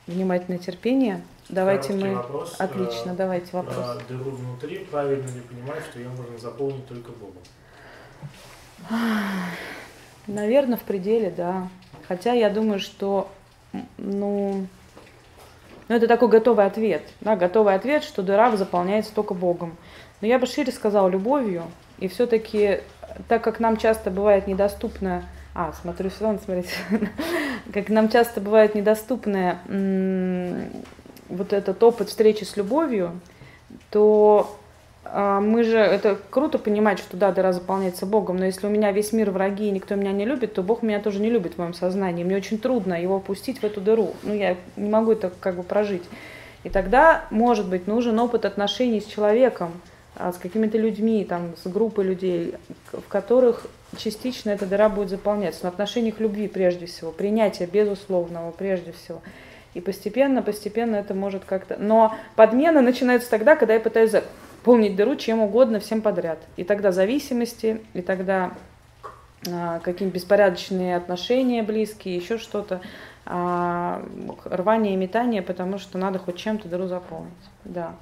внимательное терпение. Давайте Короткий мы... Вопрос. Отлично, давайте вопрос. Про дыру внутри правильно ли понимать, что ее можно заполнить только Богом? Наверное, в пределе, да. Хотя я думаю, что, ну, ну, это такой готовый ответ. Да, готовый ответ, что дыра заполняется только Богом. Но я бы шире сказала любовью. И все-таки, так как нам часто бывает недоступно а, смотрю сюда, смотрите. как нам часто бывает недоступное вот этот опыт встречи с любовью, то мы же, это круто понимать, что да, дыра заполняется Богом, но если у меня весь мир враги и никто меня не любит, то Бог меня тоже не любит в моем сознании. Мне очень трудно его опустить в эту дыру. Ну, я не могу это как бы прожить. И тогда, может быть, нужен опыт отношений с человеком, а, с какими-то людьми, там, с группой людей, в которых частично эта дыра будет заполняться. Но отношениях любви прежде всего, принятия безусловного прежде всего. И постепенно, постепенно это может как-то... Но подмена начинается тогда, когда я пытаюсь заполнить дыру чем угодно, всем подряд. И тогда зависимости, и тогда а, какие-нибудь беспорядочные отношения близкие, еще что-то, а, рвание и метание, потому что надо хоть чем-то дыру заполнить. Да.